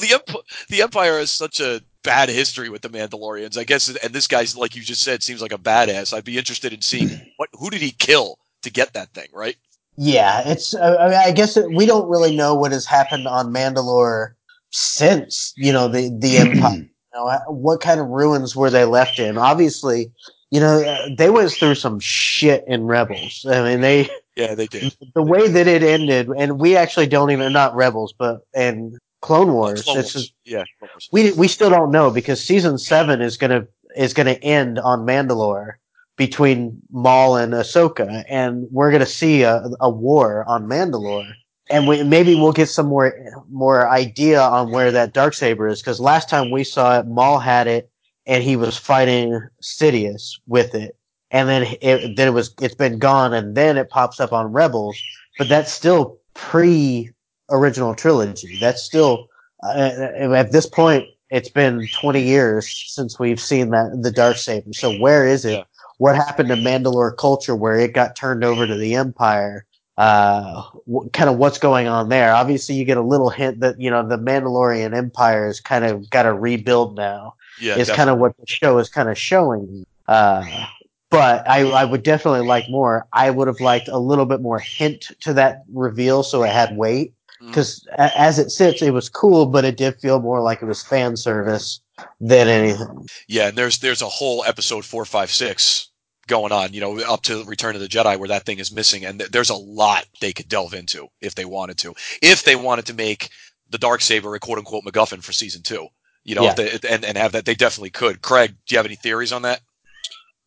the Emp- the Empire has such a bad history with the Mandalorians, I guess. And this guy's, like you just said, seems like a badass. I'd be interested in seeing what who did he kill to get that thing, right? Yeah, it's. Uh, I, mean, I guess it, we don't really know what has happened on Mandalore since you know the the Empire. You know, uh, what kind of ruins were they left in? Obviously, you know uh, they went through some shit in Rebels. I mean, they Yeah, they did. the way that it ended, and we actually don't even not Rebels, but and Clone Wars. Clone it's Wars. just yeah, Wars. we we still don't know because season seven is gonna is gonna end on Mandalore between Maul and Ahsoka, and we're gonna see a, a war on Mandalore, and we, maybe we'll get some more more idea on where that dark saber is because last time we saw it, Maul had it, and he was fighting Sidious with it, and then it then it was it's been gone, and then it pops up on Rebels, but that's still pre original trilogy. That's still uh, at this point it's been 20 years since we've seen that the dark saber so where is it Yeah. What happened to mandalore culture where it got turned over to the empire uh kind of what's going on there obviously you get a little hint that you know the mandalorian empire has kind of got to rebuild now Yeah, is definitely. kind of what the show is kind of showing. Uh, but I, I would definitely like more. I would have liked a little bit more hint to that reveal so it had weight. Mm. Because as it sits, it was cool, but it did feel more like it was fan service than anything. Yeah, and there's there's a whole episode four, five, six going on, you know, up to Return of the Jedi where that thing is missing, and th- there's a lot they could delve into if they wanted to, if they wanted to make the dark saber a quote unquote MacGuffin for season two, you know, Yeah. they, and and have that they definitely could. Craig, do you have any theories on that?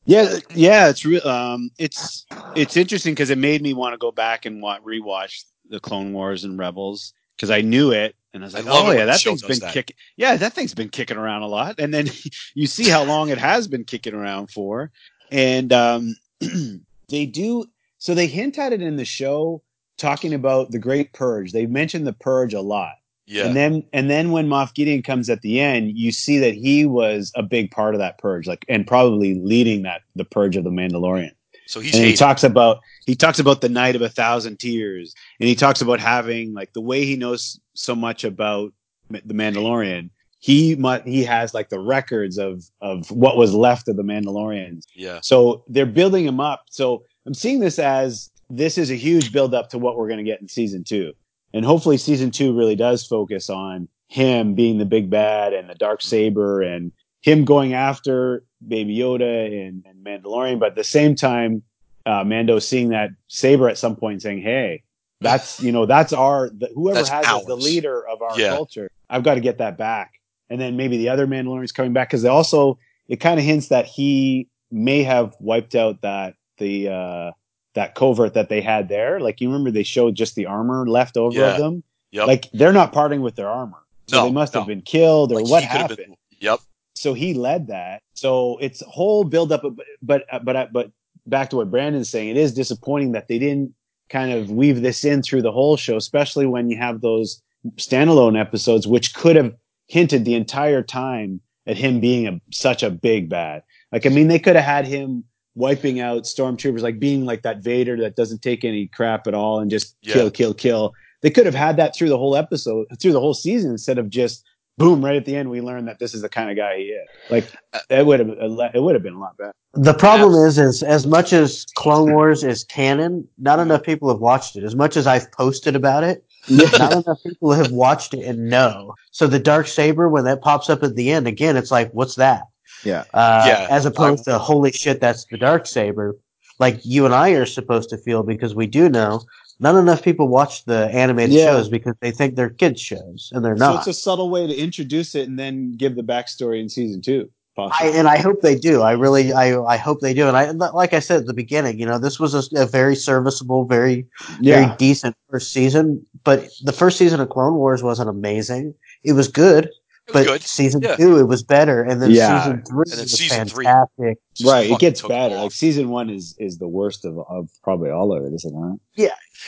Yeah, yeah, it's real. Um, it's it's interesting because it made me want to go back and wa- rewatch the Clone Wars and Rebels because I knew it, and I was like, love it oh yeah, that show thing's does been that. kicking. Yeah, that thing's been kicking around a lot, and then you see how long it has been kicking around for, and um, they do. So they hint at it in the show, talking about the Great Purge. They mention the Purge a lot. Yeah, And then and then when Moff Gideon comes at the end, you see that he was a big part of that purge, like and probably leading that the purge of the Mandalorian. so he's and he talks about he talks about the night of a thousand tears, and he talks about having like the way he knows so much about the Mandalorian. He mu- he has like the records of of what was left of the Mandalorians. yeah, So they're building him up. So I'm seeing this as this is a huge build up to what we're going to get in season two. And hopefully season two really does focus on him being the big bad and the dark saber and him going after Baby Yoda and, and Mandalorian, but at the same time, uh, Mando seeing that saber at some point, saying, "Hey, that's you know that's our the, whoever That's has as the leader of our Yeah. culture. I've got to get that back." And then maybe the other Mandalorians coming back because they also it kind of hints that he may have wiped out that the uh that covert that they had there. Like you remember they showed just the armor left over Yeah. of them. Yep. Like they're not parting with their armor. So No, they must have been killed or Like, what happened. been- Yep. So he led that. So it's whole build up, but but but but back to what Brandon's saying, it is disappointing that they didn't kind of weave this in through the whole show, especially when you have those standalone episodes, which could have hinted the entire time at him being a, such a big bad. Like I mean, they could have had him wiping out stormtroopers, like being like that Vader that doesn't take any crap at all and just Yeah. kill, kill, kill. They could have had that through the whole episode, through the whole season, instead of just boom right at the end. We learn that this is the kind of guy he is. Like uh, it would have, it would have been a lot better. The problem is, is as much as Clone Wars is canon, not mm-hmm. enough people have watched it. As much as I've posted about it, not enough people have watched it and know. So the dark saber, when that pops up at the end, again, it's like, what's that? Yeah. Uh, Yeah. As opposed to, holy shit, that's the dark saber. Like you and I are supposed to feel because we do know. Not enough people watch the animated Yeah. shows because they think they're kids shows and they're not. So not. it's a subtle way to introduce it and then give the backstory in season two. I, and I hope they do. I really, I, I hope they do. And I, like I said at the beginning, you know, this was a, a very serviceable, very, very decent first season. But the first season of Clone Wars wasn't amazing. It was good, It was but good. season Yeah. two it was better, and then Yeah. season three then was season three- fantastic. Just Right. It gets better. off. Like season one is, is the worst of, of probably all of it, is it not?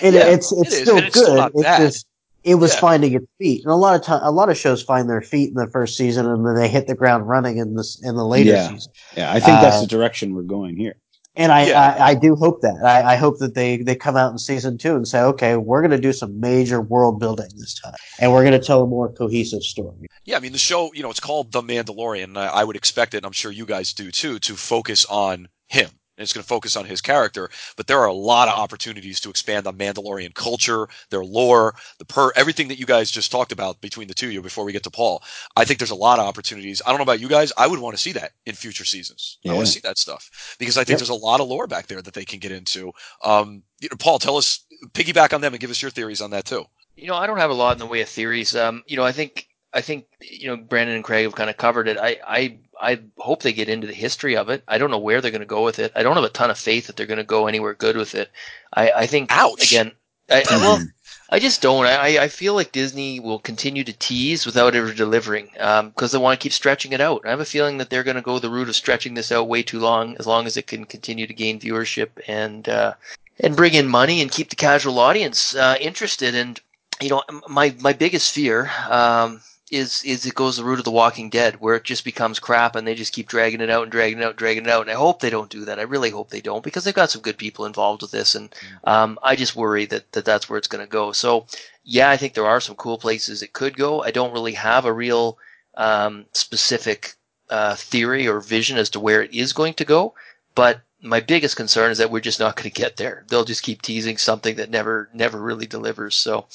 And Yeah, it's it's it is, still and it's good. still it's just it was Yeah. finding its feet, and a lot of time, a lot of shows find their feet in the first season, and then they hit the ground running in this in the later Yeah. season. Yeah. I think that's Uh, the direction we're going here. And I, Yeah. I, I do hope that. I, I hope that they, they come out in season two and say, okay, we're going to do some major world building this time. And we're going to tell a more cohesive story. Yeah, I mean the show, you know, it's called The Mandalorian. I, I would expect it, and I'm sure you guys do too, to focus on him. And it's going to focus on his character, but there are a lot of opportunities to expand on Mandalorian culture, their lore, the per everything that you guys just talked about between the two of you before we get to Paul. I think there's a lot of opportunities. I don't know about you guys. I would want to see that in future seasons. I want to see that stuff because I think Yep. there's a lot of lore back there that they can get into. Um, you know, Paul, tell us, piggyback on them and give us your theories on that too. You know, I don't have a lot in the way of theories. Um, you know, I think I think you know Brandon and Craig have kind of covered it. I I I hope they get into the history of it. I don't know where they're going to go with it. I don't have a ton of faith that they're going to go anywhere good with it. I I think Ouch. again. I, I- well, I just don't. I I feel like Disney will continue to tease without ever delivering because they want to keep stretching it out. I have a feeling that they're going to go the route of stretching this out way too long, as long as it can continue to gain viewership and uh, and bring in money and keep the casual audience uh, interested. And you know, my my biggest fear um, is is it goes the route of The Walking Dead, where it just becomes crap and they just keep dragging it out and dragging it out, and dragging it out. And I hope they don't do that. I really hope they don't because they've got some good people involved with this, and um, I just worry that, that that's where it's going to go. So yeah, I think there are some cool places it could go. I don't really have a real um, specific uh, theory or vision as to where it is going to go, but my biggest concern is that we're just not going to get there. They'll just keep teasing something that never never really delivers. So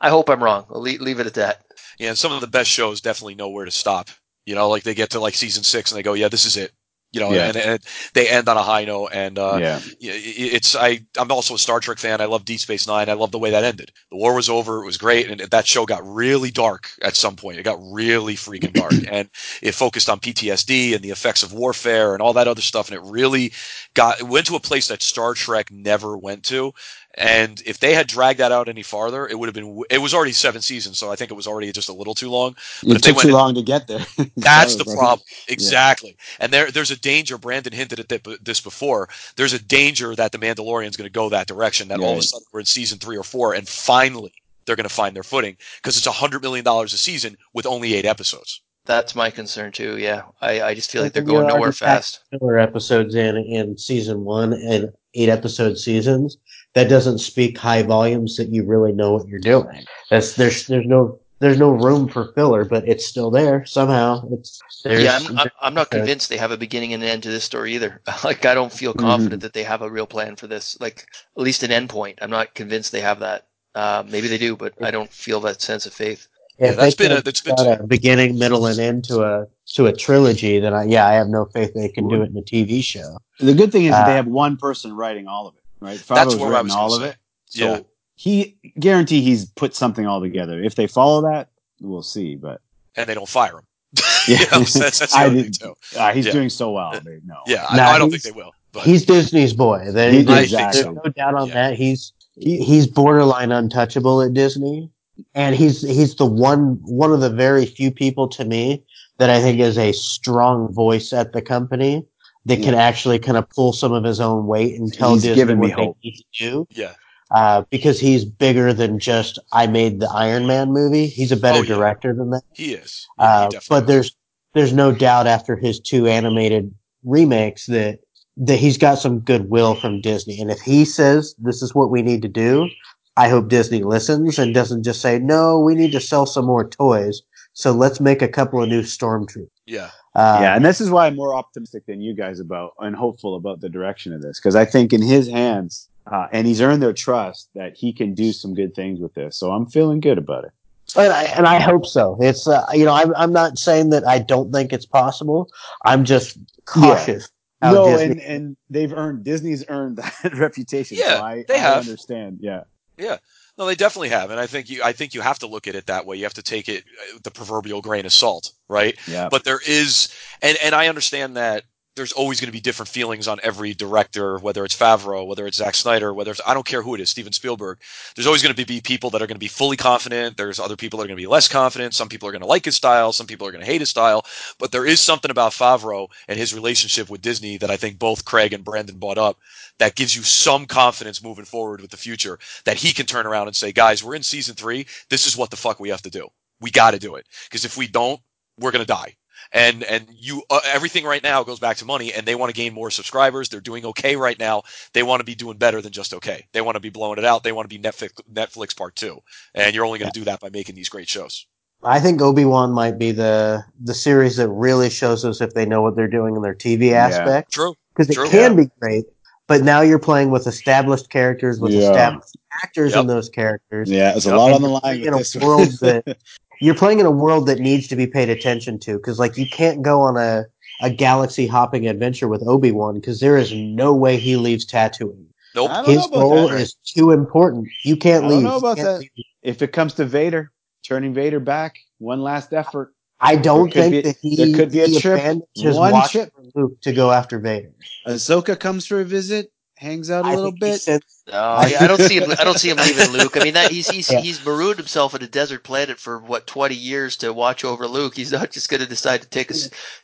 I hope I'm wrong. I'll leave, leave it at that. Yeah, and some of the best shows definitely know where to stop. You know, like they get to like season six and they go, yeah, this is it. You know, Yeah. and, and they end on a high note. And uh, yeah. yeah, it's I I'm also a Star Trek fan. I love Deep Space Nine. I love the way that ended. The war was over. It was great, and that show got really dark at some point. It got really freaking dark, and it focused on PTSD and the effects of warfare and all that other stuff. And it really got it went to a place that Star Trek never went to. And if they had dragged that out any farther, it would have been. It was already seven seasons, so I think it was already just a little too long. But It if they took went too in- long to get there. That's the problem. Exactly. And there, there's a danger. Brandon hinted at this before. There's a danger that the Mandalorian's going to go that direction. That all of a sudden we're in season three or four, and finally they're going to find their footing because it's a hundred million dollars a season with only eight episodes. That's my concern too. Yeah, I, I just feel like they're When you're going nowhere fast. Filler episodes in in season one and eight episode seasons. That doesn't speak high volumes that you really know what you're doing. That's there's there's no there's no room for filler, but it's still there somehow. It's Yeah, I'm, I'm, I'm not convinced they have a beginning and an end to this story either. like, I don't feel confident that they have a real plan for this. Like, at least an end point. I'm not convinced they have that. Uh, maybe they do, but I don't feel that sense of faith. Yeah, If that's they been a can't that's been a beginning, middle, and end to a to a trilogy, then I, yeah, I have no faith they can do it in a TV show. The good thing is that Uh, they have one person writing all of it, right? That's Favreau's what I written was all of say. it. So Yeah. he guarantee he's put something all together. If they follow that, we'll see. But and they don't fire him. Yeah. You know, that's, that's I did- too. uh, he's Yeah. doing so well. They, no. Yeah, I, Nah, I don't think they will. But He's Disney's boy. They, He- there's, exactly. there's no doubt on Yeah. that. He's he, he's borderline untouchable at Disney, and he's he's the one one of the very few people to me that I think is a strong voice at the company that can actually kind of pull some of his own weight and tell He's Disney given me what they hope. need to do. yeah, Uh, because he's bigger than just I made the Iron Man movie. He's a better Oh, yeah. director than that. he is. Yeah, Uh, he but there's there's no doubt after his two animated remakes that that he's got some goodwill from Disney. And if he says this is what we need to do, I hope Disney listens and doesn't just say no. We need to sell some more toys, so let's make a couple of new stormtroopers. yeah, Uh, yeah, and this is why I'm more optimistic than you guys about and hopeful about the direction of this because I think in his hands, uh, and he's earned their trust that he can do some good things with this. So I'm feeling good about it. and I, and I hope so. It's uh, you know I'm I'm not saying that I don't think it's possible. I'm just cautious. how no, Disney- and, and they've earned Disney's earned that reputation. Yeah, so I, they I have. understand. Yeah, yeah, no, they definitely have, and I think you I think you have to look at it that way. You have to take it uh, the proverbial grain of salt, right? yeah. but there is and and I understand that there's always going to be different feelings on every director, whether it's Favreau, whether it's Zack Snyder, whether it's I don't care who it is, Steven Spielberg. There's always going to be people that are going to be fully confident. There's other people that are going to be less confident. Some people are going to like his style. Some people are going to hate his style. But there is something about Favreau and his relationship with Disney that I think both Craig and Brandon brought up that gives you some confidence moving forward with the future that he can turn around and say, guys, we're in season three. This is what the fuck we have to do. We got to do it because if we don't, we're going to die and and you uh, everything right now goes back to money and they want to gain more subscribers. They're doing okay right now. They want to be doing better than just okay. They want to be blowing it out. They want to be netflix netflix part two. And you're only going to do that by making these great shows. I think Obi Wan might be the the series that really shows us if they know what they're doing in their TV Yeah. aspect. true. Because it can be great. But now you're playing with established characters, with Yeah. established actors Yep. in those characters. yeah, there's a Yep. lot on the line playing with in a this world one. that you're playing in a world that needs to be paid attention to. Because like you can't go on a a galaxy hopping adventure with Obi Wan because there is no way he leaves Tatooine. nope His role that. is too important. You can't I don't leave. know about can't that. leave. if it comes to Vader, turning Vader back, one last effort. I don't think be- that he, there could be a trip, his one watch trip. Luke to go after Vader. Ahsoka comes for a visit, hangs out a I little bit. sent- No, I, I don't see him. I don't see him leaving Luke. I mean, that he's he's Yeah. he's marooned himself in a desert planet for what twenty years to watch over Luke. He's not just going to decide to take a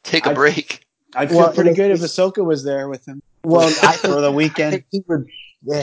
take a I- break. I'd feel Well, pretty good if it's- Ahsoka was there with him well, I for think the I weekend. think he would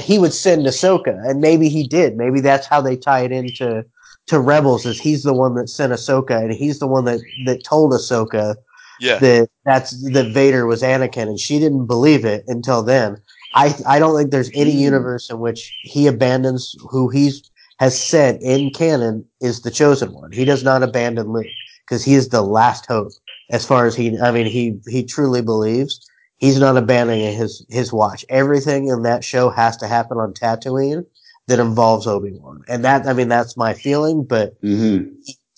he would send Ahsoka, and maybe he did. Maybe that's how they tie it into to Rebels. Is he's the one that sent Ahsoka, and he's the one that that told Ahsoka yeah that that's that Vader was Anakin, and she didn't believe it until then. I I don't think there's any Hmm. universe in which he abandons who he's has said in canon is the chosen one. He does not abandon Luke because he is the last hope. As far as he, I mean, he he truly believes he's not abandoning his his watch. Everything in that show has to happen on Tatooine that involves Obi Wan, and that I mean that's my feeling. But Mm-hmm.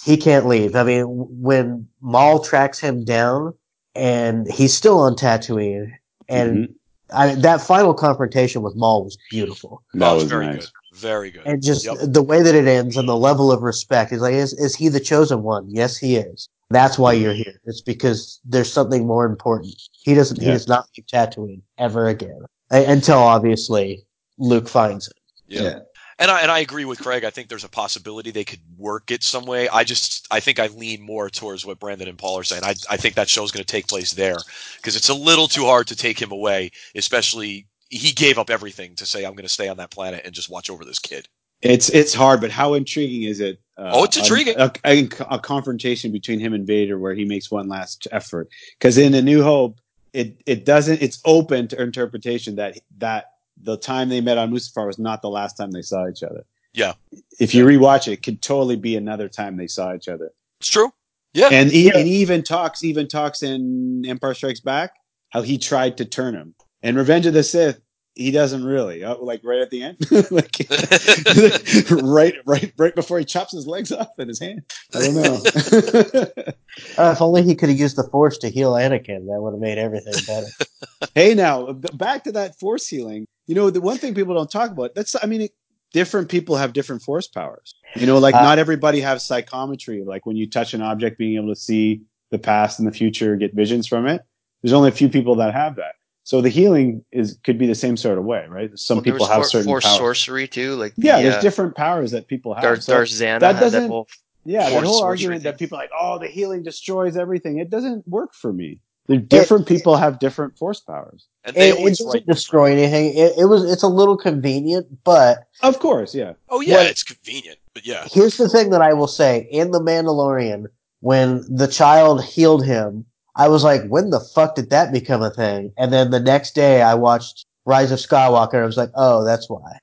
he can't leave. I mean, when Maul tracks him down and he's still on Tatooine, and Mm-hmm. I, that final confrontation with Maul was beautiful. That was very nice. good very good And just Yep. the way that it ends and the level of respect is like, is, is he the chosen one? Yes, he is. That's why you're here. It's because there's something more important. He doesn't, he does not leave Tatooine ever again. A- until obviously Luke finds it. Yeah. And I and I agree with Craig. I think there's a possibility they could work it some way. I just I think I lean more towards what Brandon and Paul are saying. I I think that show's going to take place there because it's a little too hard to take him away, especially he gave up everything to say I'm going to stay on that planet and just watch over this kid. It's it's hard, but how intriguing is it? Uh, Oh, it's intriguing. A, a, a confrontation between him and Vader where he makes one last effort. Because in A New Hope, it it doesn't. It's open to interpretation that that the time they met on Mustafar was not the last time they saw each other. Yeah. If you rewatch it, it could totally be another time they saw each other. It's true. Yeah. And he, and even talks even talks in Empire Strikes Back how he tried to turn him. And Revenge of the Sith, he doesn't really. Uh, like right at the end, like right, right, right before he chops his legs off in his hand. I don't know. Uh, if only he could have used the Force to heal Anakin, that would have made everything better. hey, now back to that force healing. You know, the one thing people don't talk about. That's, I mean, it, different people have different force powers. You know, like Uh, not everybody has psychometry. Like when you touch an object, being able to see the past and the future, get visions from it. There's only a few people that have that. So the healing is could be the same sort of way, right? Some Well, people have for- certain force powers. sorcery too. Like Yeah, there's uh, different powers that people have. Darth, So Darth Zannah that doesn't- whole yeah, the whole argument thing. that people are like, oh, the healing destroys everything. It doesn't work for me. The different people have different force powers. And they It, it doesn't write. destroy anything. It, it was. It's a little convenient, but Of course, yeah. Oh yeah, What- it's convenient, but yeah. here's the thing that I will say: in the Mandalorian, when the child healed him, I was like, "When the fuck did that become a thing?" And then the next day, I watched Rise of Skywalker. and I was like, "Oh, that's why."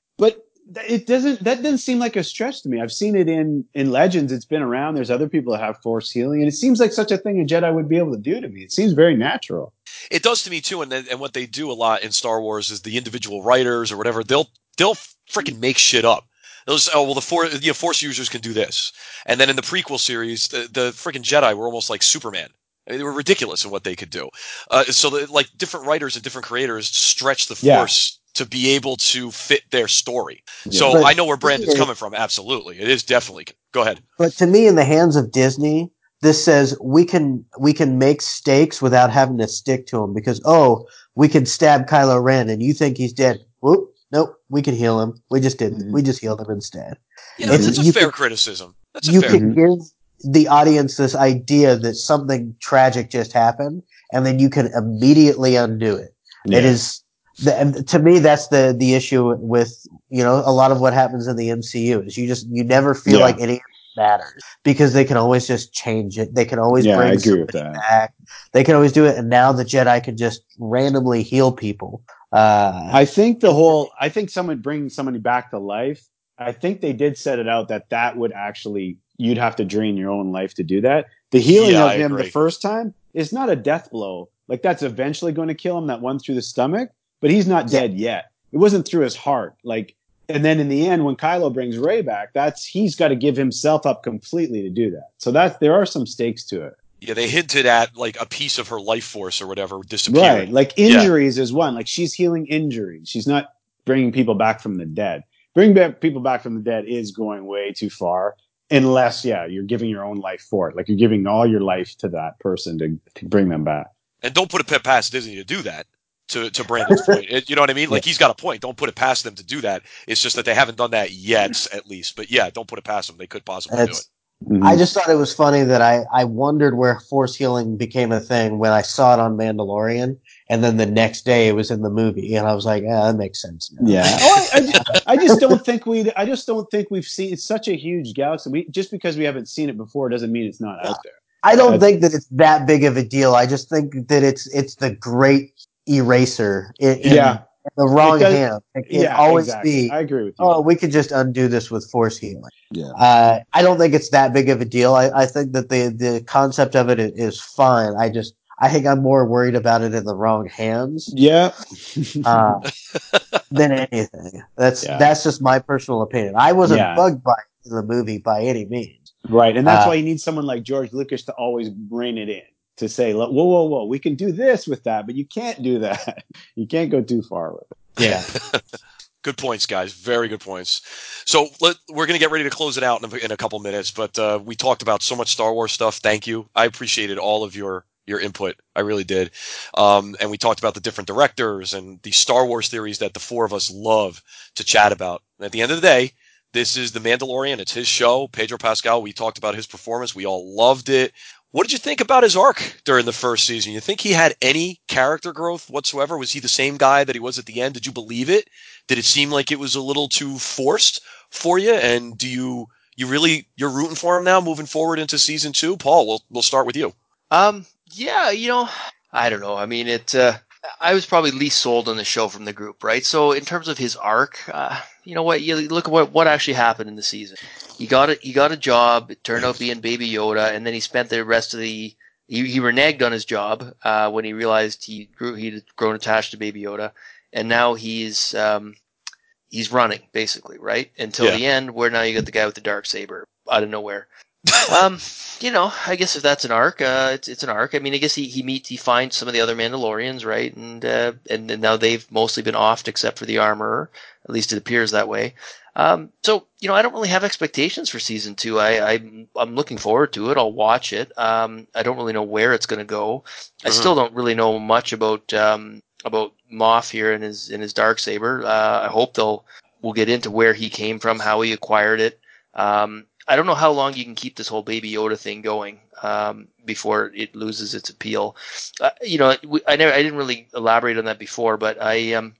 It doesn't. That doesn't seem like a stretch to me. I've seen it in in Legends. It's been around. There's other people that have force healing, and it seems like such a thing a Jedi would be able to do to me. It seems very natural. It does to me too, and then, and what they do a lot in Star Wars is the individual writers or whatever they'll they'll freaking make shit up. They'll just, oh well, the force you know, force users can do this, and then in the prequel series, the, the freaking Jedi were almost like Superman. I mean, they were ridiculous in what they could do. Uh, so the, like different writers and different creators stretch the Yeah. force to be able to fit their story. So But- I know where Brandon's coming from. Absolutely, it is definitely. Go ahead. But to me, in the hands of Disney, this says we can we can make stakes without having to stick to them because oh, we can stab Kylo Ren and you think he's dead. Whoop, nope, we can heal him. We just didn't. Mhm. We just healed him instead. Yeah, that's, It's- that's a fair can- criticism. That's a you fair. can give the audience this idea that something tragic just happened, and then you can immediately undo it. It is the, and to me that's the the issue with you know a lot of what happens in the MCU is you just you never feel Yeah. like any it matters because they can always just change it. They can always Yeah, I bring agree with that. back. They can always do it, and now the Jedi can just randomly heal people. Uh, I think the whole. I think someone bringing somebody back to life. I think they did set it out that that would actually you'd have to drain your own life to do that. The healing Yeah, of I him agree. the first time is not a death blow. Like that's eventually going to kill him. That one through the stomach, but he's not Yeah. dead yet. It wasn't through his heart. Like, and then in the end, when Kylo brings Rey back, that's he's got to give himself up completely to do that. So that's there are some stakes to it. Yeah, they hinted at like a piece of her life force or whatever disappearing. Right. Like injuries is one. Like she's healing injuries. She's not bringing people back from the dead. Bringing back people back from the dead is going way too far. Unless, yeah, you're giving your own life for it. Like you're giving all your life to that person to, to bring them back. And don't put it past Disney to do that. To to Brandon's point, It- you know what I mean? Like he's got a point. Don't put it past them to do that. It's just that they haven't done that yet, at least. But yeah, don't put it past them. They could possibly do it. it's, Mhm. I just thought it was funny that I, I wondered where force healing became a thing when I saw it on Mandalorian, and then the next day it was in the movie, and I was like, yeah, that makes sense. now. yeah. Oh, I, I, just, I just don't think we. I just don't think we've seen. It's such a huge galaxy. We just because we haven't seen it before doesn't mean it's not out there. I don't think that it's that big of a deal. I just think that it's it's the great eraser in, in Yeah. the wrong It does- hand. It can yeah. always exactly. be. I agree with you. Oh, we could just undo this with force healing. Yeah. Uh, I don't think it's that big of a deal. I, I think that the the concept of it is fine. I just I think I'm more worried about it in the wrong hands yeah. uh, than anything. That's Yeah. that's just my personal opinion. I wasn't Yeah. bugged by in the movie by any means. Right, and that's Uh, why you need someone like George Lucas to always rein it in to say, "Whoa, whoa, whoa, we can do this with that, but you can't do that. you can't go too far with it." Yeah. Good points, guys. Very good points. So let, we're going to get ready to close it out in a, in a couple minutes, but uh, we talked about so much Star Wars stuff. Thank you. I appreciated all of your your input. I really did. Um, and we talked about the different directors and the Star Wars theories that the four of us love to chat about. And at the end of the day, this is The Mandalorian. It's his show. Pedro Pascal, we talked about his performance. We all loved it. What did you think about his arc during the first season? You think he had any character growth whatsoever? Was he the same guy that he was at the end? Did you believe it? Did it seem like it was a little too forced for you? And do you you really you're rooting for him now moving forward into season two? Paul, we'll we'll start with you. Um, yeah, you know, I don't know. I mean, it. Uh, I was probably least sold on the show from the group, right? So in terms of his arc, uh, you know what? You look at what what actually happened in the season. He got a he got a job. It turned out being Baby Yoda, and then he spent the rest of the he, he reneged on his job uh, when he realized he grew he'd grown attached to Baby Yoda, and now he's um, he's running basically right until Yeah. the end, where now you got the guy with the dark saber out of nowhere. Um, you know, I guess if that's an arc, uh, it's it's an arc. I mean, I guess he, he meets he finds some of the other Mandalorians, right? And uh, and then now they've mostly been offed except for the armorer. At least it appears that way. Um, so you know, I don't really have expectations for season two. I, I I'm looking forward to it. I'll watch it. Um, I don't really know where it's going to go. I Mhm. still don't really know much about um, about Moff here and his in his dark saber. Uh, I hope they'll we'll get into where he came from, how he acquired it. Um, I don't know how long you can keep this whole Baby Yoda thing going um, before it loses its appeal. Uh, you know, I never, I didn't really elaborate on that before, but I, um,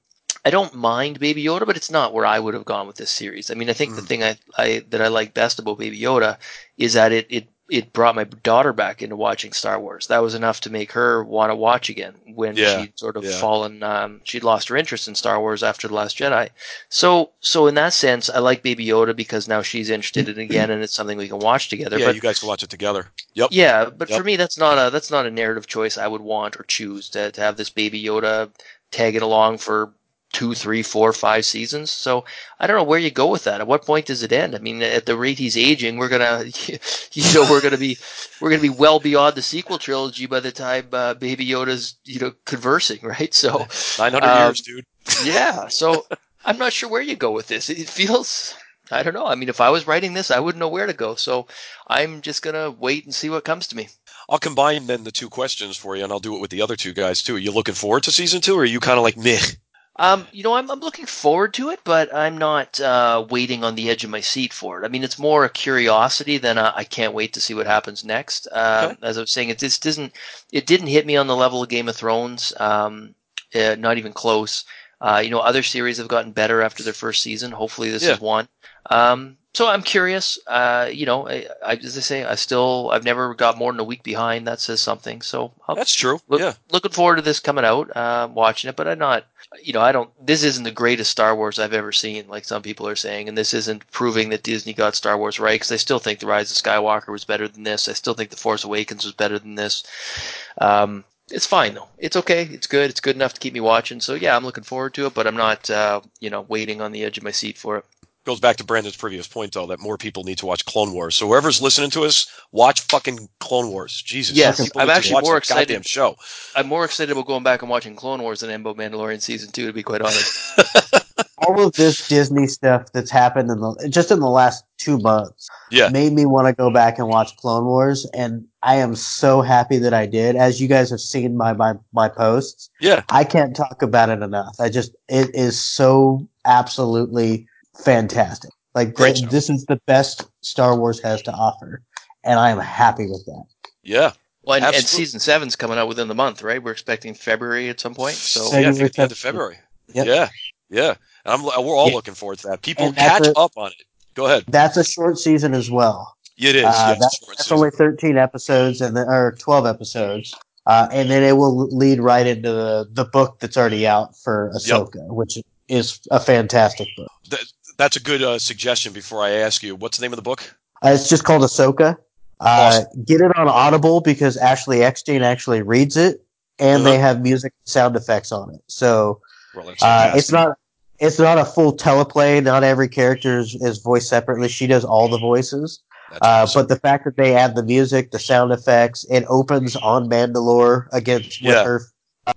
I don't mind Baby Yoda, but it's not where I would have gone with this series. I mean, I think the thing I, I that I like best about Baby Yoda is that it it it brought my daughter back into watching Star Wars. That was enough to make her want to watch again when Yeah, she'd sort of yeah. fallen, um, she'd lost her interest in Star Wars after the Last Jedi. So, so in that sense, I like Baby Yoda because now she's interested in it again, and it's something we can watch together. Yeah, but you guys can watch it together. Yep. yeah, but Yep. for me, that's not a that's not a narrative choice I would want or choose to, to have this Baby Yoda tagging along for two, three, four, five seasons. So I don't know where you go with that. At what point does it end? I mean, at the rate he's aging, we're gonna, you know, we're gonna be we're gonna be well beyond the sequel trilogy by the time uh, Baby Yoda's you know conversing, right? So 900 um, years, dude. yeah, so I'm not sure where you go with this. It feels. I don't know. I mean, if I was writing this, I wouldn't know where to go. So I'm just gonna wait and see what comes to me. I'll combine then the two questions for you, and I'll do it with the other two guys too. Are you looking forward to season two, or are you kind of like meh? Um, you know, I'm, I'm looking forward to it, but I'm not uh, waiting on the edge of my seat for it. I mean, it's more a curiosity than a, I can't wait to see what happens next. Um, As I was saying, it just doesn't it didn't hit me on the level of Game of Thrones. Um, uh, not even close. Uh, you know, other series have gotten better after their first season. Hopefully, this Yeah. is one. Um, so I'm curious. Uh, you know, I, I, as I say, I still I've never got more than a week behind. That says something. So I'll, That's true. Look, yeah. looking forward to this coming out, uh, watching it, but I'm not, you know, I don't, this isn't the greatest Star Wars I've ever seen, like some people are saying, and this isn't proving that Disney got Star Wars right, because I still think The Rise of Skywalker was better than this. I still think The Force Awakens was better than this. Um, it's fine though. It's okay. It's good. It's good enough to keep me watching. So yeah, I'm looking forward to it, but I'm not, uh, you know, waiting on the edge of my seat for it. Goes back to Brandon's previous point though that more people need to watch Clone Wars. So whoever's listening to us, watch fucking Clone Wars. Jesus. Yes, I'm actually more excited. Goddamn show. I'm more excited about going back and watching Clone Wars than I am about Mandalorian season two, to be quite honest. All of this Disney stuff that's happened in the just in the last two months Yeah. made me want to go back and watch Clone Wars, and I am so happy that I did. As you guys have seen my my, my posts, Yeah. I can't talk about it enough. I just it is so absolutely fantastic. Like Great th- this is the best Star Wars has to offer, and I am happy with that. Yeah. Well, and, and season seven's coming out within the month, right? We're expecting February at some point. So So, yeah, I think at the end of February. February. Yep. Yeah. Yeah. And I'm, we're all Yeah. looking forward to that. People catch a- up on it. Go ahead. That's a short season as well. It is. Uh, yes, that's, short that's only 13 episodes and then, or 12 episodes. Uh, and then it will lead right into the, the book that's already out for Ahsoka, which is a fantastic book. That, that's a good uh, suggestion before I ask you. What's the name of the book? Uh, it's just called Ahsoka. Uh, Get it on Audible because Ashley Eckstein actually reads it, and Uh-huh. they have music sound effects on it. So Well, uh, it's not it's not a full teleplay. Not every character is, is voiced separately. She does all the voices. Uh, awesome. but the fact that they add the music, the sound effects, it opens on Mandalore against with her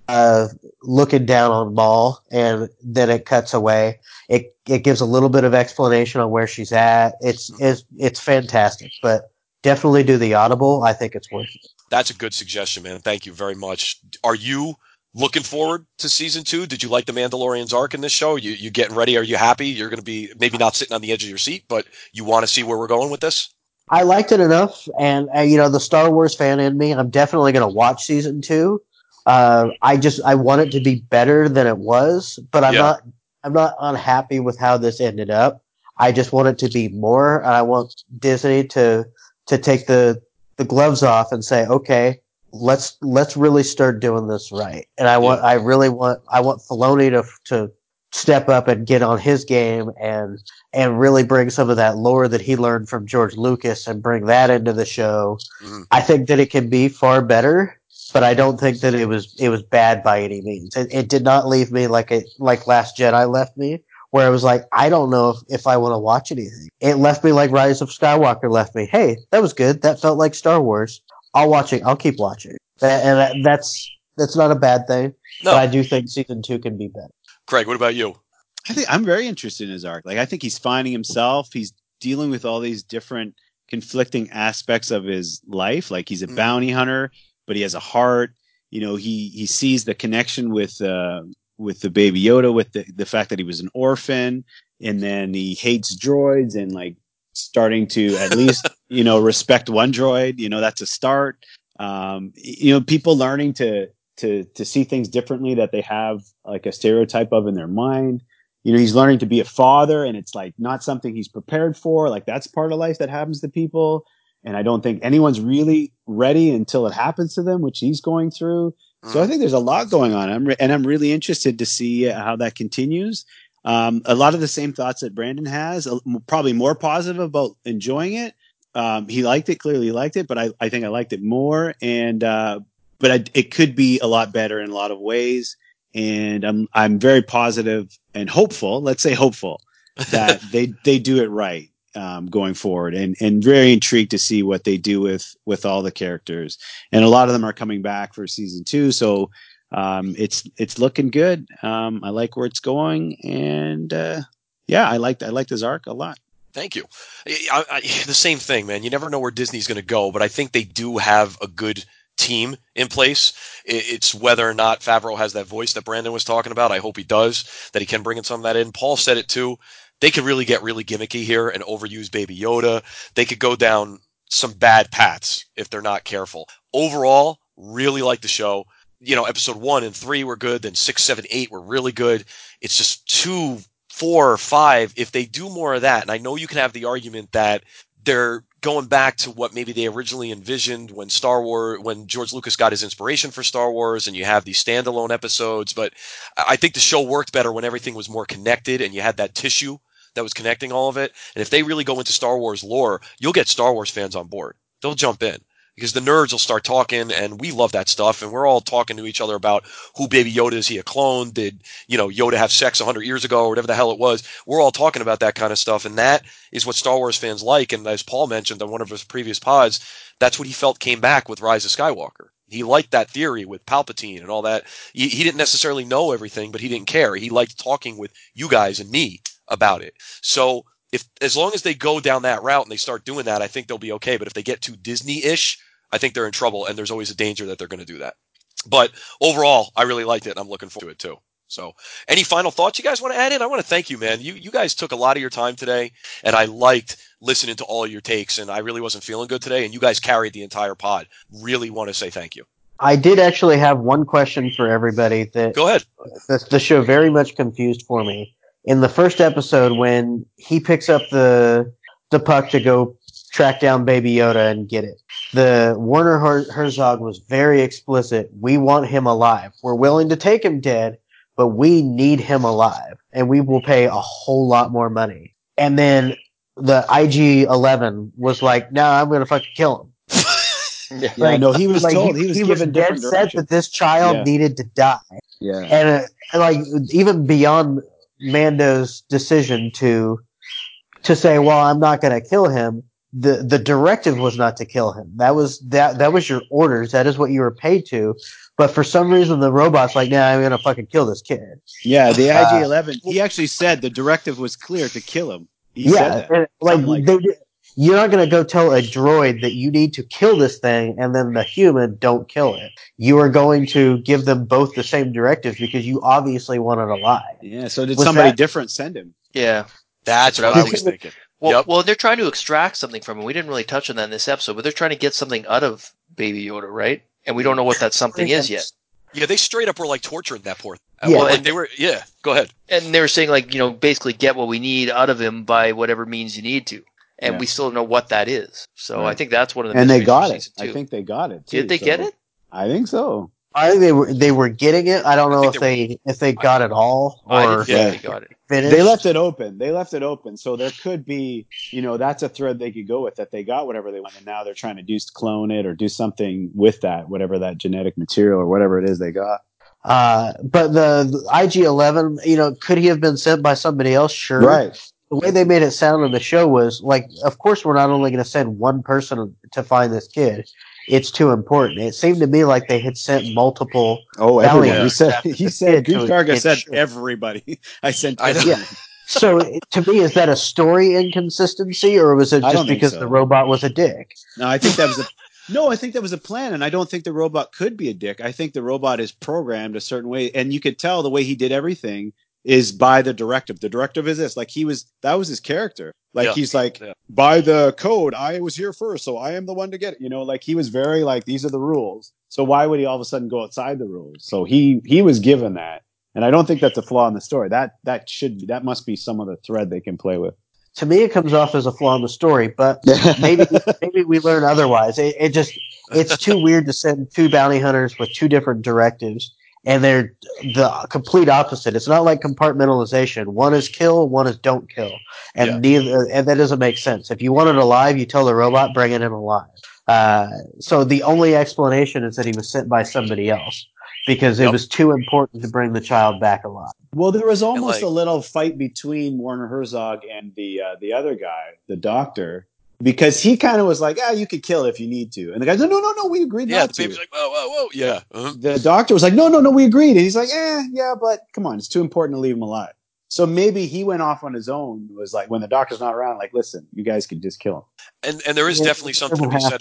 uh, looking down on Maul, and then it cuts away. It it gives a little bit of explanation on where she's at. It's it's it's fantastic, but definitely do the audible. I think it's worth it. That's a good suggestion, man. Thank you very much. Are you looking forward to season two? Did you like the Mandalorian's arc in this show? You you getting ready? Are you happy? You're going to be maybe not sitting on the edge of your seat, but you want to see where we're going with this? I liked it enough, and uh, you know the Star Wars fan in me. I'm definitely going to watch season two. Uh, I just I want it to be better than it was, but I'm Yeah. not I'm not unhappy with how this ended up. I just want it to be more, and I want Disney to to take the the gloves off and say, okay, let's let's really start doing this right. And I want I really want I want Filoni to to step up and get on his game and and really bring some of that lore that he learned from George Lucas and bring that into the show. Mhm. I think that it can be far better. But I don't think that it was it was bad by any means. It, it did not leave me like it like Last Jedi left me, where I was like, I don't know if, if I want to watch anything. It left me like Rise of Skywalker left me. Hey, that was good. That felt like Star Wars. I'll watch it. I'll keep watching. That, and that, that's that's not a bad thing. No. But I do think season two can be better. Craig, what about you? I think I'm very interested in his arc. Like I think he's finding himself. He's dealing with all these different conflicting aspects of his life. Like he's a Mhm. bounty hunter, but he has a heart. You know, he he sees the connection with uh with the baby Yoda, with the the fact that he was an orphan, and then he hates droids and like starting to at least you know respect one droid. You know, that's a start. Um, you know, people learning to to to see things differently that they have like a stereotype of in their mind you know he's learning to be a father and it's like not something he's prepared for like that's part of life that happens to people and i don't think anyone's really ready until it happens to them which he's going through. So i think there's a lot going on. I'm re- and i'm really interested to see how that continues. Um, a lot of the same thoughts that brandon has uh, probably more positive about enjoying it. Um, he liked it clearly he liked it but i, I think i liked it more. And uh, but I, it could be a lot better in a lot of ways. And I'm I'm very positive and hopeful. Let's say hopeful that they they do it right um, going forward, and and very intrigued to see what they do with with all the characters. And a lot of them are coming back for season two, so um, it's it's looking good. Um, I like where it's going, and uh, yeah, I liked I liked his arc a lot. Thank you. I, I, the same thing, man. You never know where Disney's going to go, but I think they do have a good team in place. It's whether or not Favreau has that voice that Brandon was talking about. I hope he does, that he can bring in some of that in. Paul said it too. They could really get really gimmicky here and overuse Baby Yoda. They could go down some bad paths if they're not careful. Overall, really like the show. You know, episode one and three were good, then six, seven, eight were really good. It's just two, four, five. If they do more of that, and I know you can have the argument that they're going back to what maybe they originally envisioned when Star Wars, when George Lucas got his inspiration for Star Wars, and you have these standalone episodes. But I think the show worked better when everything was more connected and you had that tissue that was connecting all of it. And if they really go into Star Wars lore, you'll get Star Wars fans on board. They'll jump in because the nerds will start talking and we love that stuff. And we're all talking to each other about who baby yoda is. He a clone? Did you know yoda have sex 100 years ago or whatever the hell it was? We're all talking about that kind of stuff. And that is what star wars fans like. And as paul mentioned on one of his previous pods that's what he felt came back with rise of skywalker. He liked that theory with palpatine and all that. He, he didn't necessarily know everything but he didn't care. He liked talking with you guys and me about it so if as long as they go down that route and they start doing that, I think they'll be okay. But if they get too Disney-ish, I think they're in trouble, and there's always a danger that they're going to do that. But overall, I really liked it, and I'm looking forward to it too. So, any final thoughts you guys want to add in? I want to thank you, man. You you guys took a lot of your time today, and I liked listening to all your takes. And I really wasn't feeling good today, and you guys carried the entire pod. Really want to say thank you. I did actually have one question for everybody that Go ahead. the, the show very much confused for me. In the first episode, when he picks up the the puck to go track down Baby Yoda and get it, the Werner Her- Herzog was very explicit. We want him alive. We're willing to take him dead, but we need him alive, and we will pay a whole lot more money. And then the IG Eleven was like, "No, I'm going to fucking kill him." Yeah, Like- no, he was like, told he was given dead different set that this child Yeah. needed to die Yeah, and uh, like even beyond Mando's decision to to say, "Well, I'm not going to kill him." the The directive was not to kill him. That was that that was your orders. That is what you were paid to. But for some reason, the robot's like, "Nah, I'm going to fucking kill this kid." yeah. The Uh, IG Eleven. He actually said the directive was clear to kill him. He yeah, like, like they, you're not going to go tell a droid that you need to kill this thing, and then the human don't kill it. You are going to give them both the same directives because you obviously want it alive. Yeah. So did Was somebody that- different send him? Yeah. That's what what I I was was thinking. Well, Yep. well, they're trying to extract something from him. We didn't really touch on that in this episode, but they're trying to get something out of Baby Yoda, right? And we don't know what that something is yet. Yeah, they straight up were like torturing that poor. Yeah. Well, like they were. Yeah, go ahead. And they were saying like, you know, basically get what we need out of him by whatever means you need to. And Yeah. we still don't know what that is. So I think that's one of the And they got it. season I think they got it. Too, Did they so- get it? I think so. I think they were they were getting it. I don't I know if they they if they got it all or didn't Yeah. they got it. finished. They left it open. They left it open. So there could be, you know, that's a thread they could go with that they got whatever they want. And now they're trying to do clone it or do something with that, whatever that genetic material or whatever it is they got. Uh, but the, the IG-11, you know, could he have been sent by somebody else? Sure. Right. The way they made it sound on the show was like, of course, we're not only going to send one person to find this kid. It's too important. It seemed to me like they had sent multiple. Oh, Valley everybody. He said, he the said, kid to Goose Karga get said shot. everybody. I sent I know. everybody. So to me, is that a story inconsistency, or was it just because so. the robot was a dick? No, I think that was a no. I think that was a plan, and I don't think the robot could be a dick. I think the robot is programmed a certain way, and you could tell the way he did everything is by the directive. The directive is this: like he was that was his character. Like Yeah. he's like Yeah. by the code, I was here first, so I am the one to get it. You know, like he was very like these are the rules. So why would he all of a sudden go outside the rules? So he he was given that, and I don't think that's a flaw in the story. That that should be that must be some of the thread they can play with. To me, it comes off as a flaw in the story, but maybe maybe we learn otherwise. It, it just it's too weird to send two bounty hunters with two different directives, and they're the complete opposite. It's not like compartmentalization. One is kill, one is don't kill, and Yeah. neither and that doesn't make sense. If you want it alive, you tell the robot bring it in alive. Uh, so the only explanation is that he was sent by somebody else because it Yep. was too important to bring the child back alive. Well, there was almost like- a little fight between Werner Herzog and the uh, the other guy, the doctor, because he kind of was like, "Ah, you could kill if you need to," and the guy's like, "No, no, no, we agreed Yeah, not the to." baby's like, whoa, whoa, whoa. Yeah. Uh-huh. the doctor was like, "No, no, no, we agreed," and he's like, "Eh, yeah, but come on, it's too important to leave him alive." So maybe he went off on his own. Was like, when the doctor's not around, like, listen, you guys can just kill him. And and there is Yeah, definitely something to be said.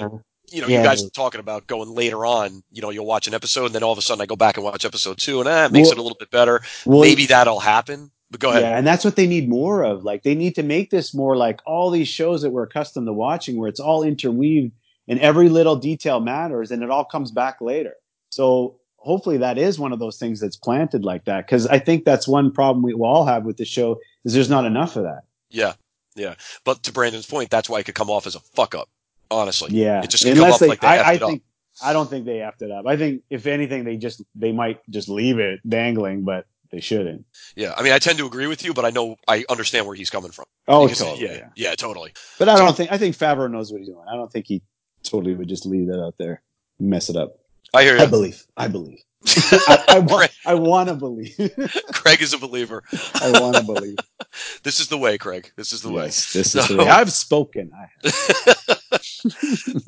You know, Yeah, you guys it were talking about going later on. You know, you'll watch an episode, and then all of a sudden I go back and watch episode two, and eh, it makes Well- it a little bit better. Well, Maybe that'll happen. But go ahead. Yeah, and that's what they need more of. Like they need to make this more like all these shows that we're accustomed to watching, where it's all interweaved and every little detail matters, and it all comes back later. So hopefully that is one of those things that's planted like that, because I think that's one problem we all have with the show is there's not enough of that. Yeah, yeah. But to Brandon's point, that's why it could come off as a fuck up. Honestly, Yeah, it just unless off they, like they I, I it up. think I don't think they effed it up. I think if anything, they just they might just leave it dangling, but they shouldn't. Yeah, I mean, I tend to agree with you, but I know I understand where he's coming from. Oh, Because, totally. yeah, yeah. yeah, totally. But I don't think I think Favreau knows what he's doing. I don't think he totally would just leave that out there, mess it up. I hear you. I believe. I believe. I, I want. I want to believe. Craig is a believer. I want to believe. This is the way, Craig. This is the way. Yes, this is So- the way. I've spoken. I have.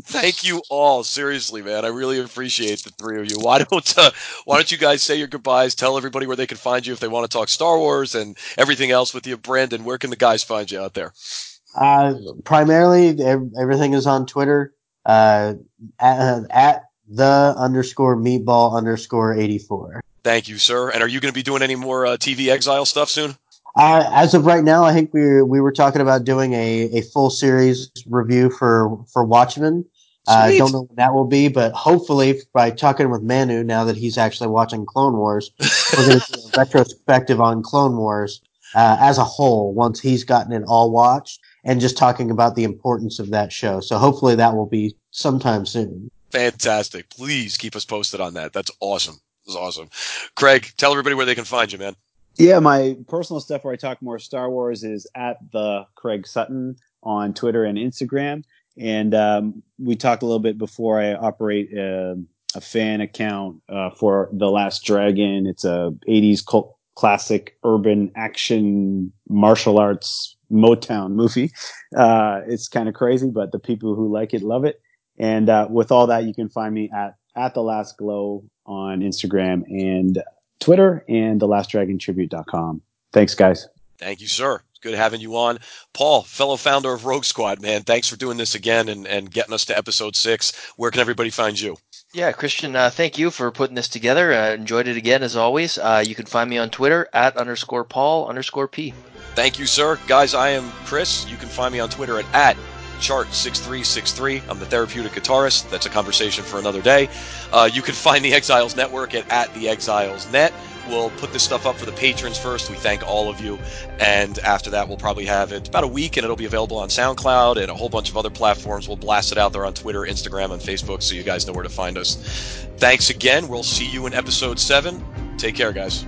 Thank you all, seriously, man. I really appreciate the three of you. Why don't uh, Why don't you guys say your goodbyes? Tell everybody where they can find you if they want to talk Star Wars and everything else with you, Brandon. Where can the guys find you out there? Uh, primarily, everything is on Twitter uh, at, at the underscore meatball underscore eighty four. Thank you, sir. And are you going to be doing any more uh, TV Exile stuff soon? Uh, as of right now, I think we we were talking about doing a, a full series review for for Watchmen. I Sweet. don't know when that will be, but hopefully, by talking with Manu now that he's actually watching Clone Wars, we're going to do a retrospective on Clone Wars uh, as a whole once he's gotten it all watched, and just talking about the importance of that show. So hopefully, that will be sometime soon. Fantastic. Please keep us posted on that. That's awesome. That's awesome. Craig, tell everybody where they can find you, man. Yeah, my personal stuff where I talk more Star Wars is at the Craig Sutton on Twitter and Instagram. And um, we talked a little bit before I operate a, a fan account uh, for The Last Dragon. It's a 80s cult classic urban action martial arts Motown movie. Uh, it's kind of crazy, but the people who like it love it. And uh, with all that, you can find me at at the last glow on Instagram and Twitter and thelastdragontribute.com. Thanks, guys. Thank you, sir. It's good having you on. Paul, fellow founder of Rogue Squad, man, thanks for doing this again and, and getting us to episode six. Where can everybody find you? Yeah, Christian, uh, thank you for putting this together. Uh, enjoyed it again as always. Uh, you can find me on Twitter at underscore Paul underscore P. Thank you, sir. Guys, I am Chris. You can find me on Twitter at, at chart6363. I'm the therapeutic guitarist. That's a conversation for another day. Uh, you can find the Exiles Network at, at the Exiles Net. We'll put this stuff up for the patrons first. We thank all of you. And after that, we'll probably have it about a week and it'll be available on SoundCloud and a whole bunch of other platforms. We'll blast it out there on Twitter, Instagram, and Facebook so you guys know where to find us. Thanks again. We'll see you in episode seven. Take care, guys.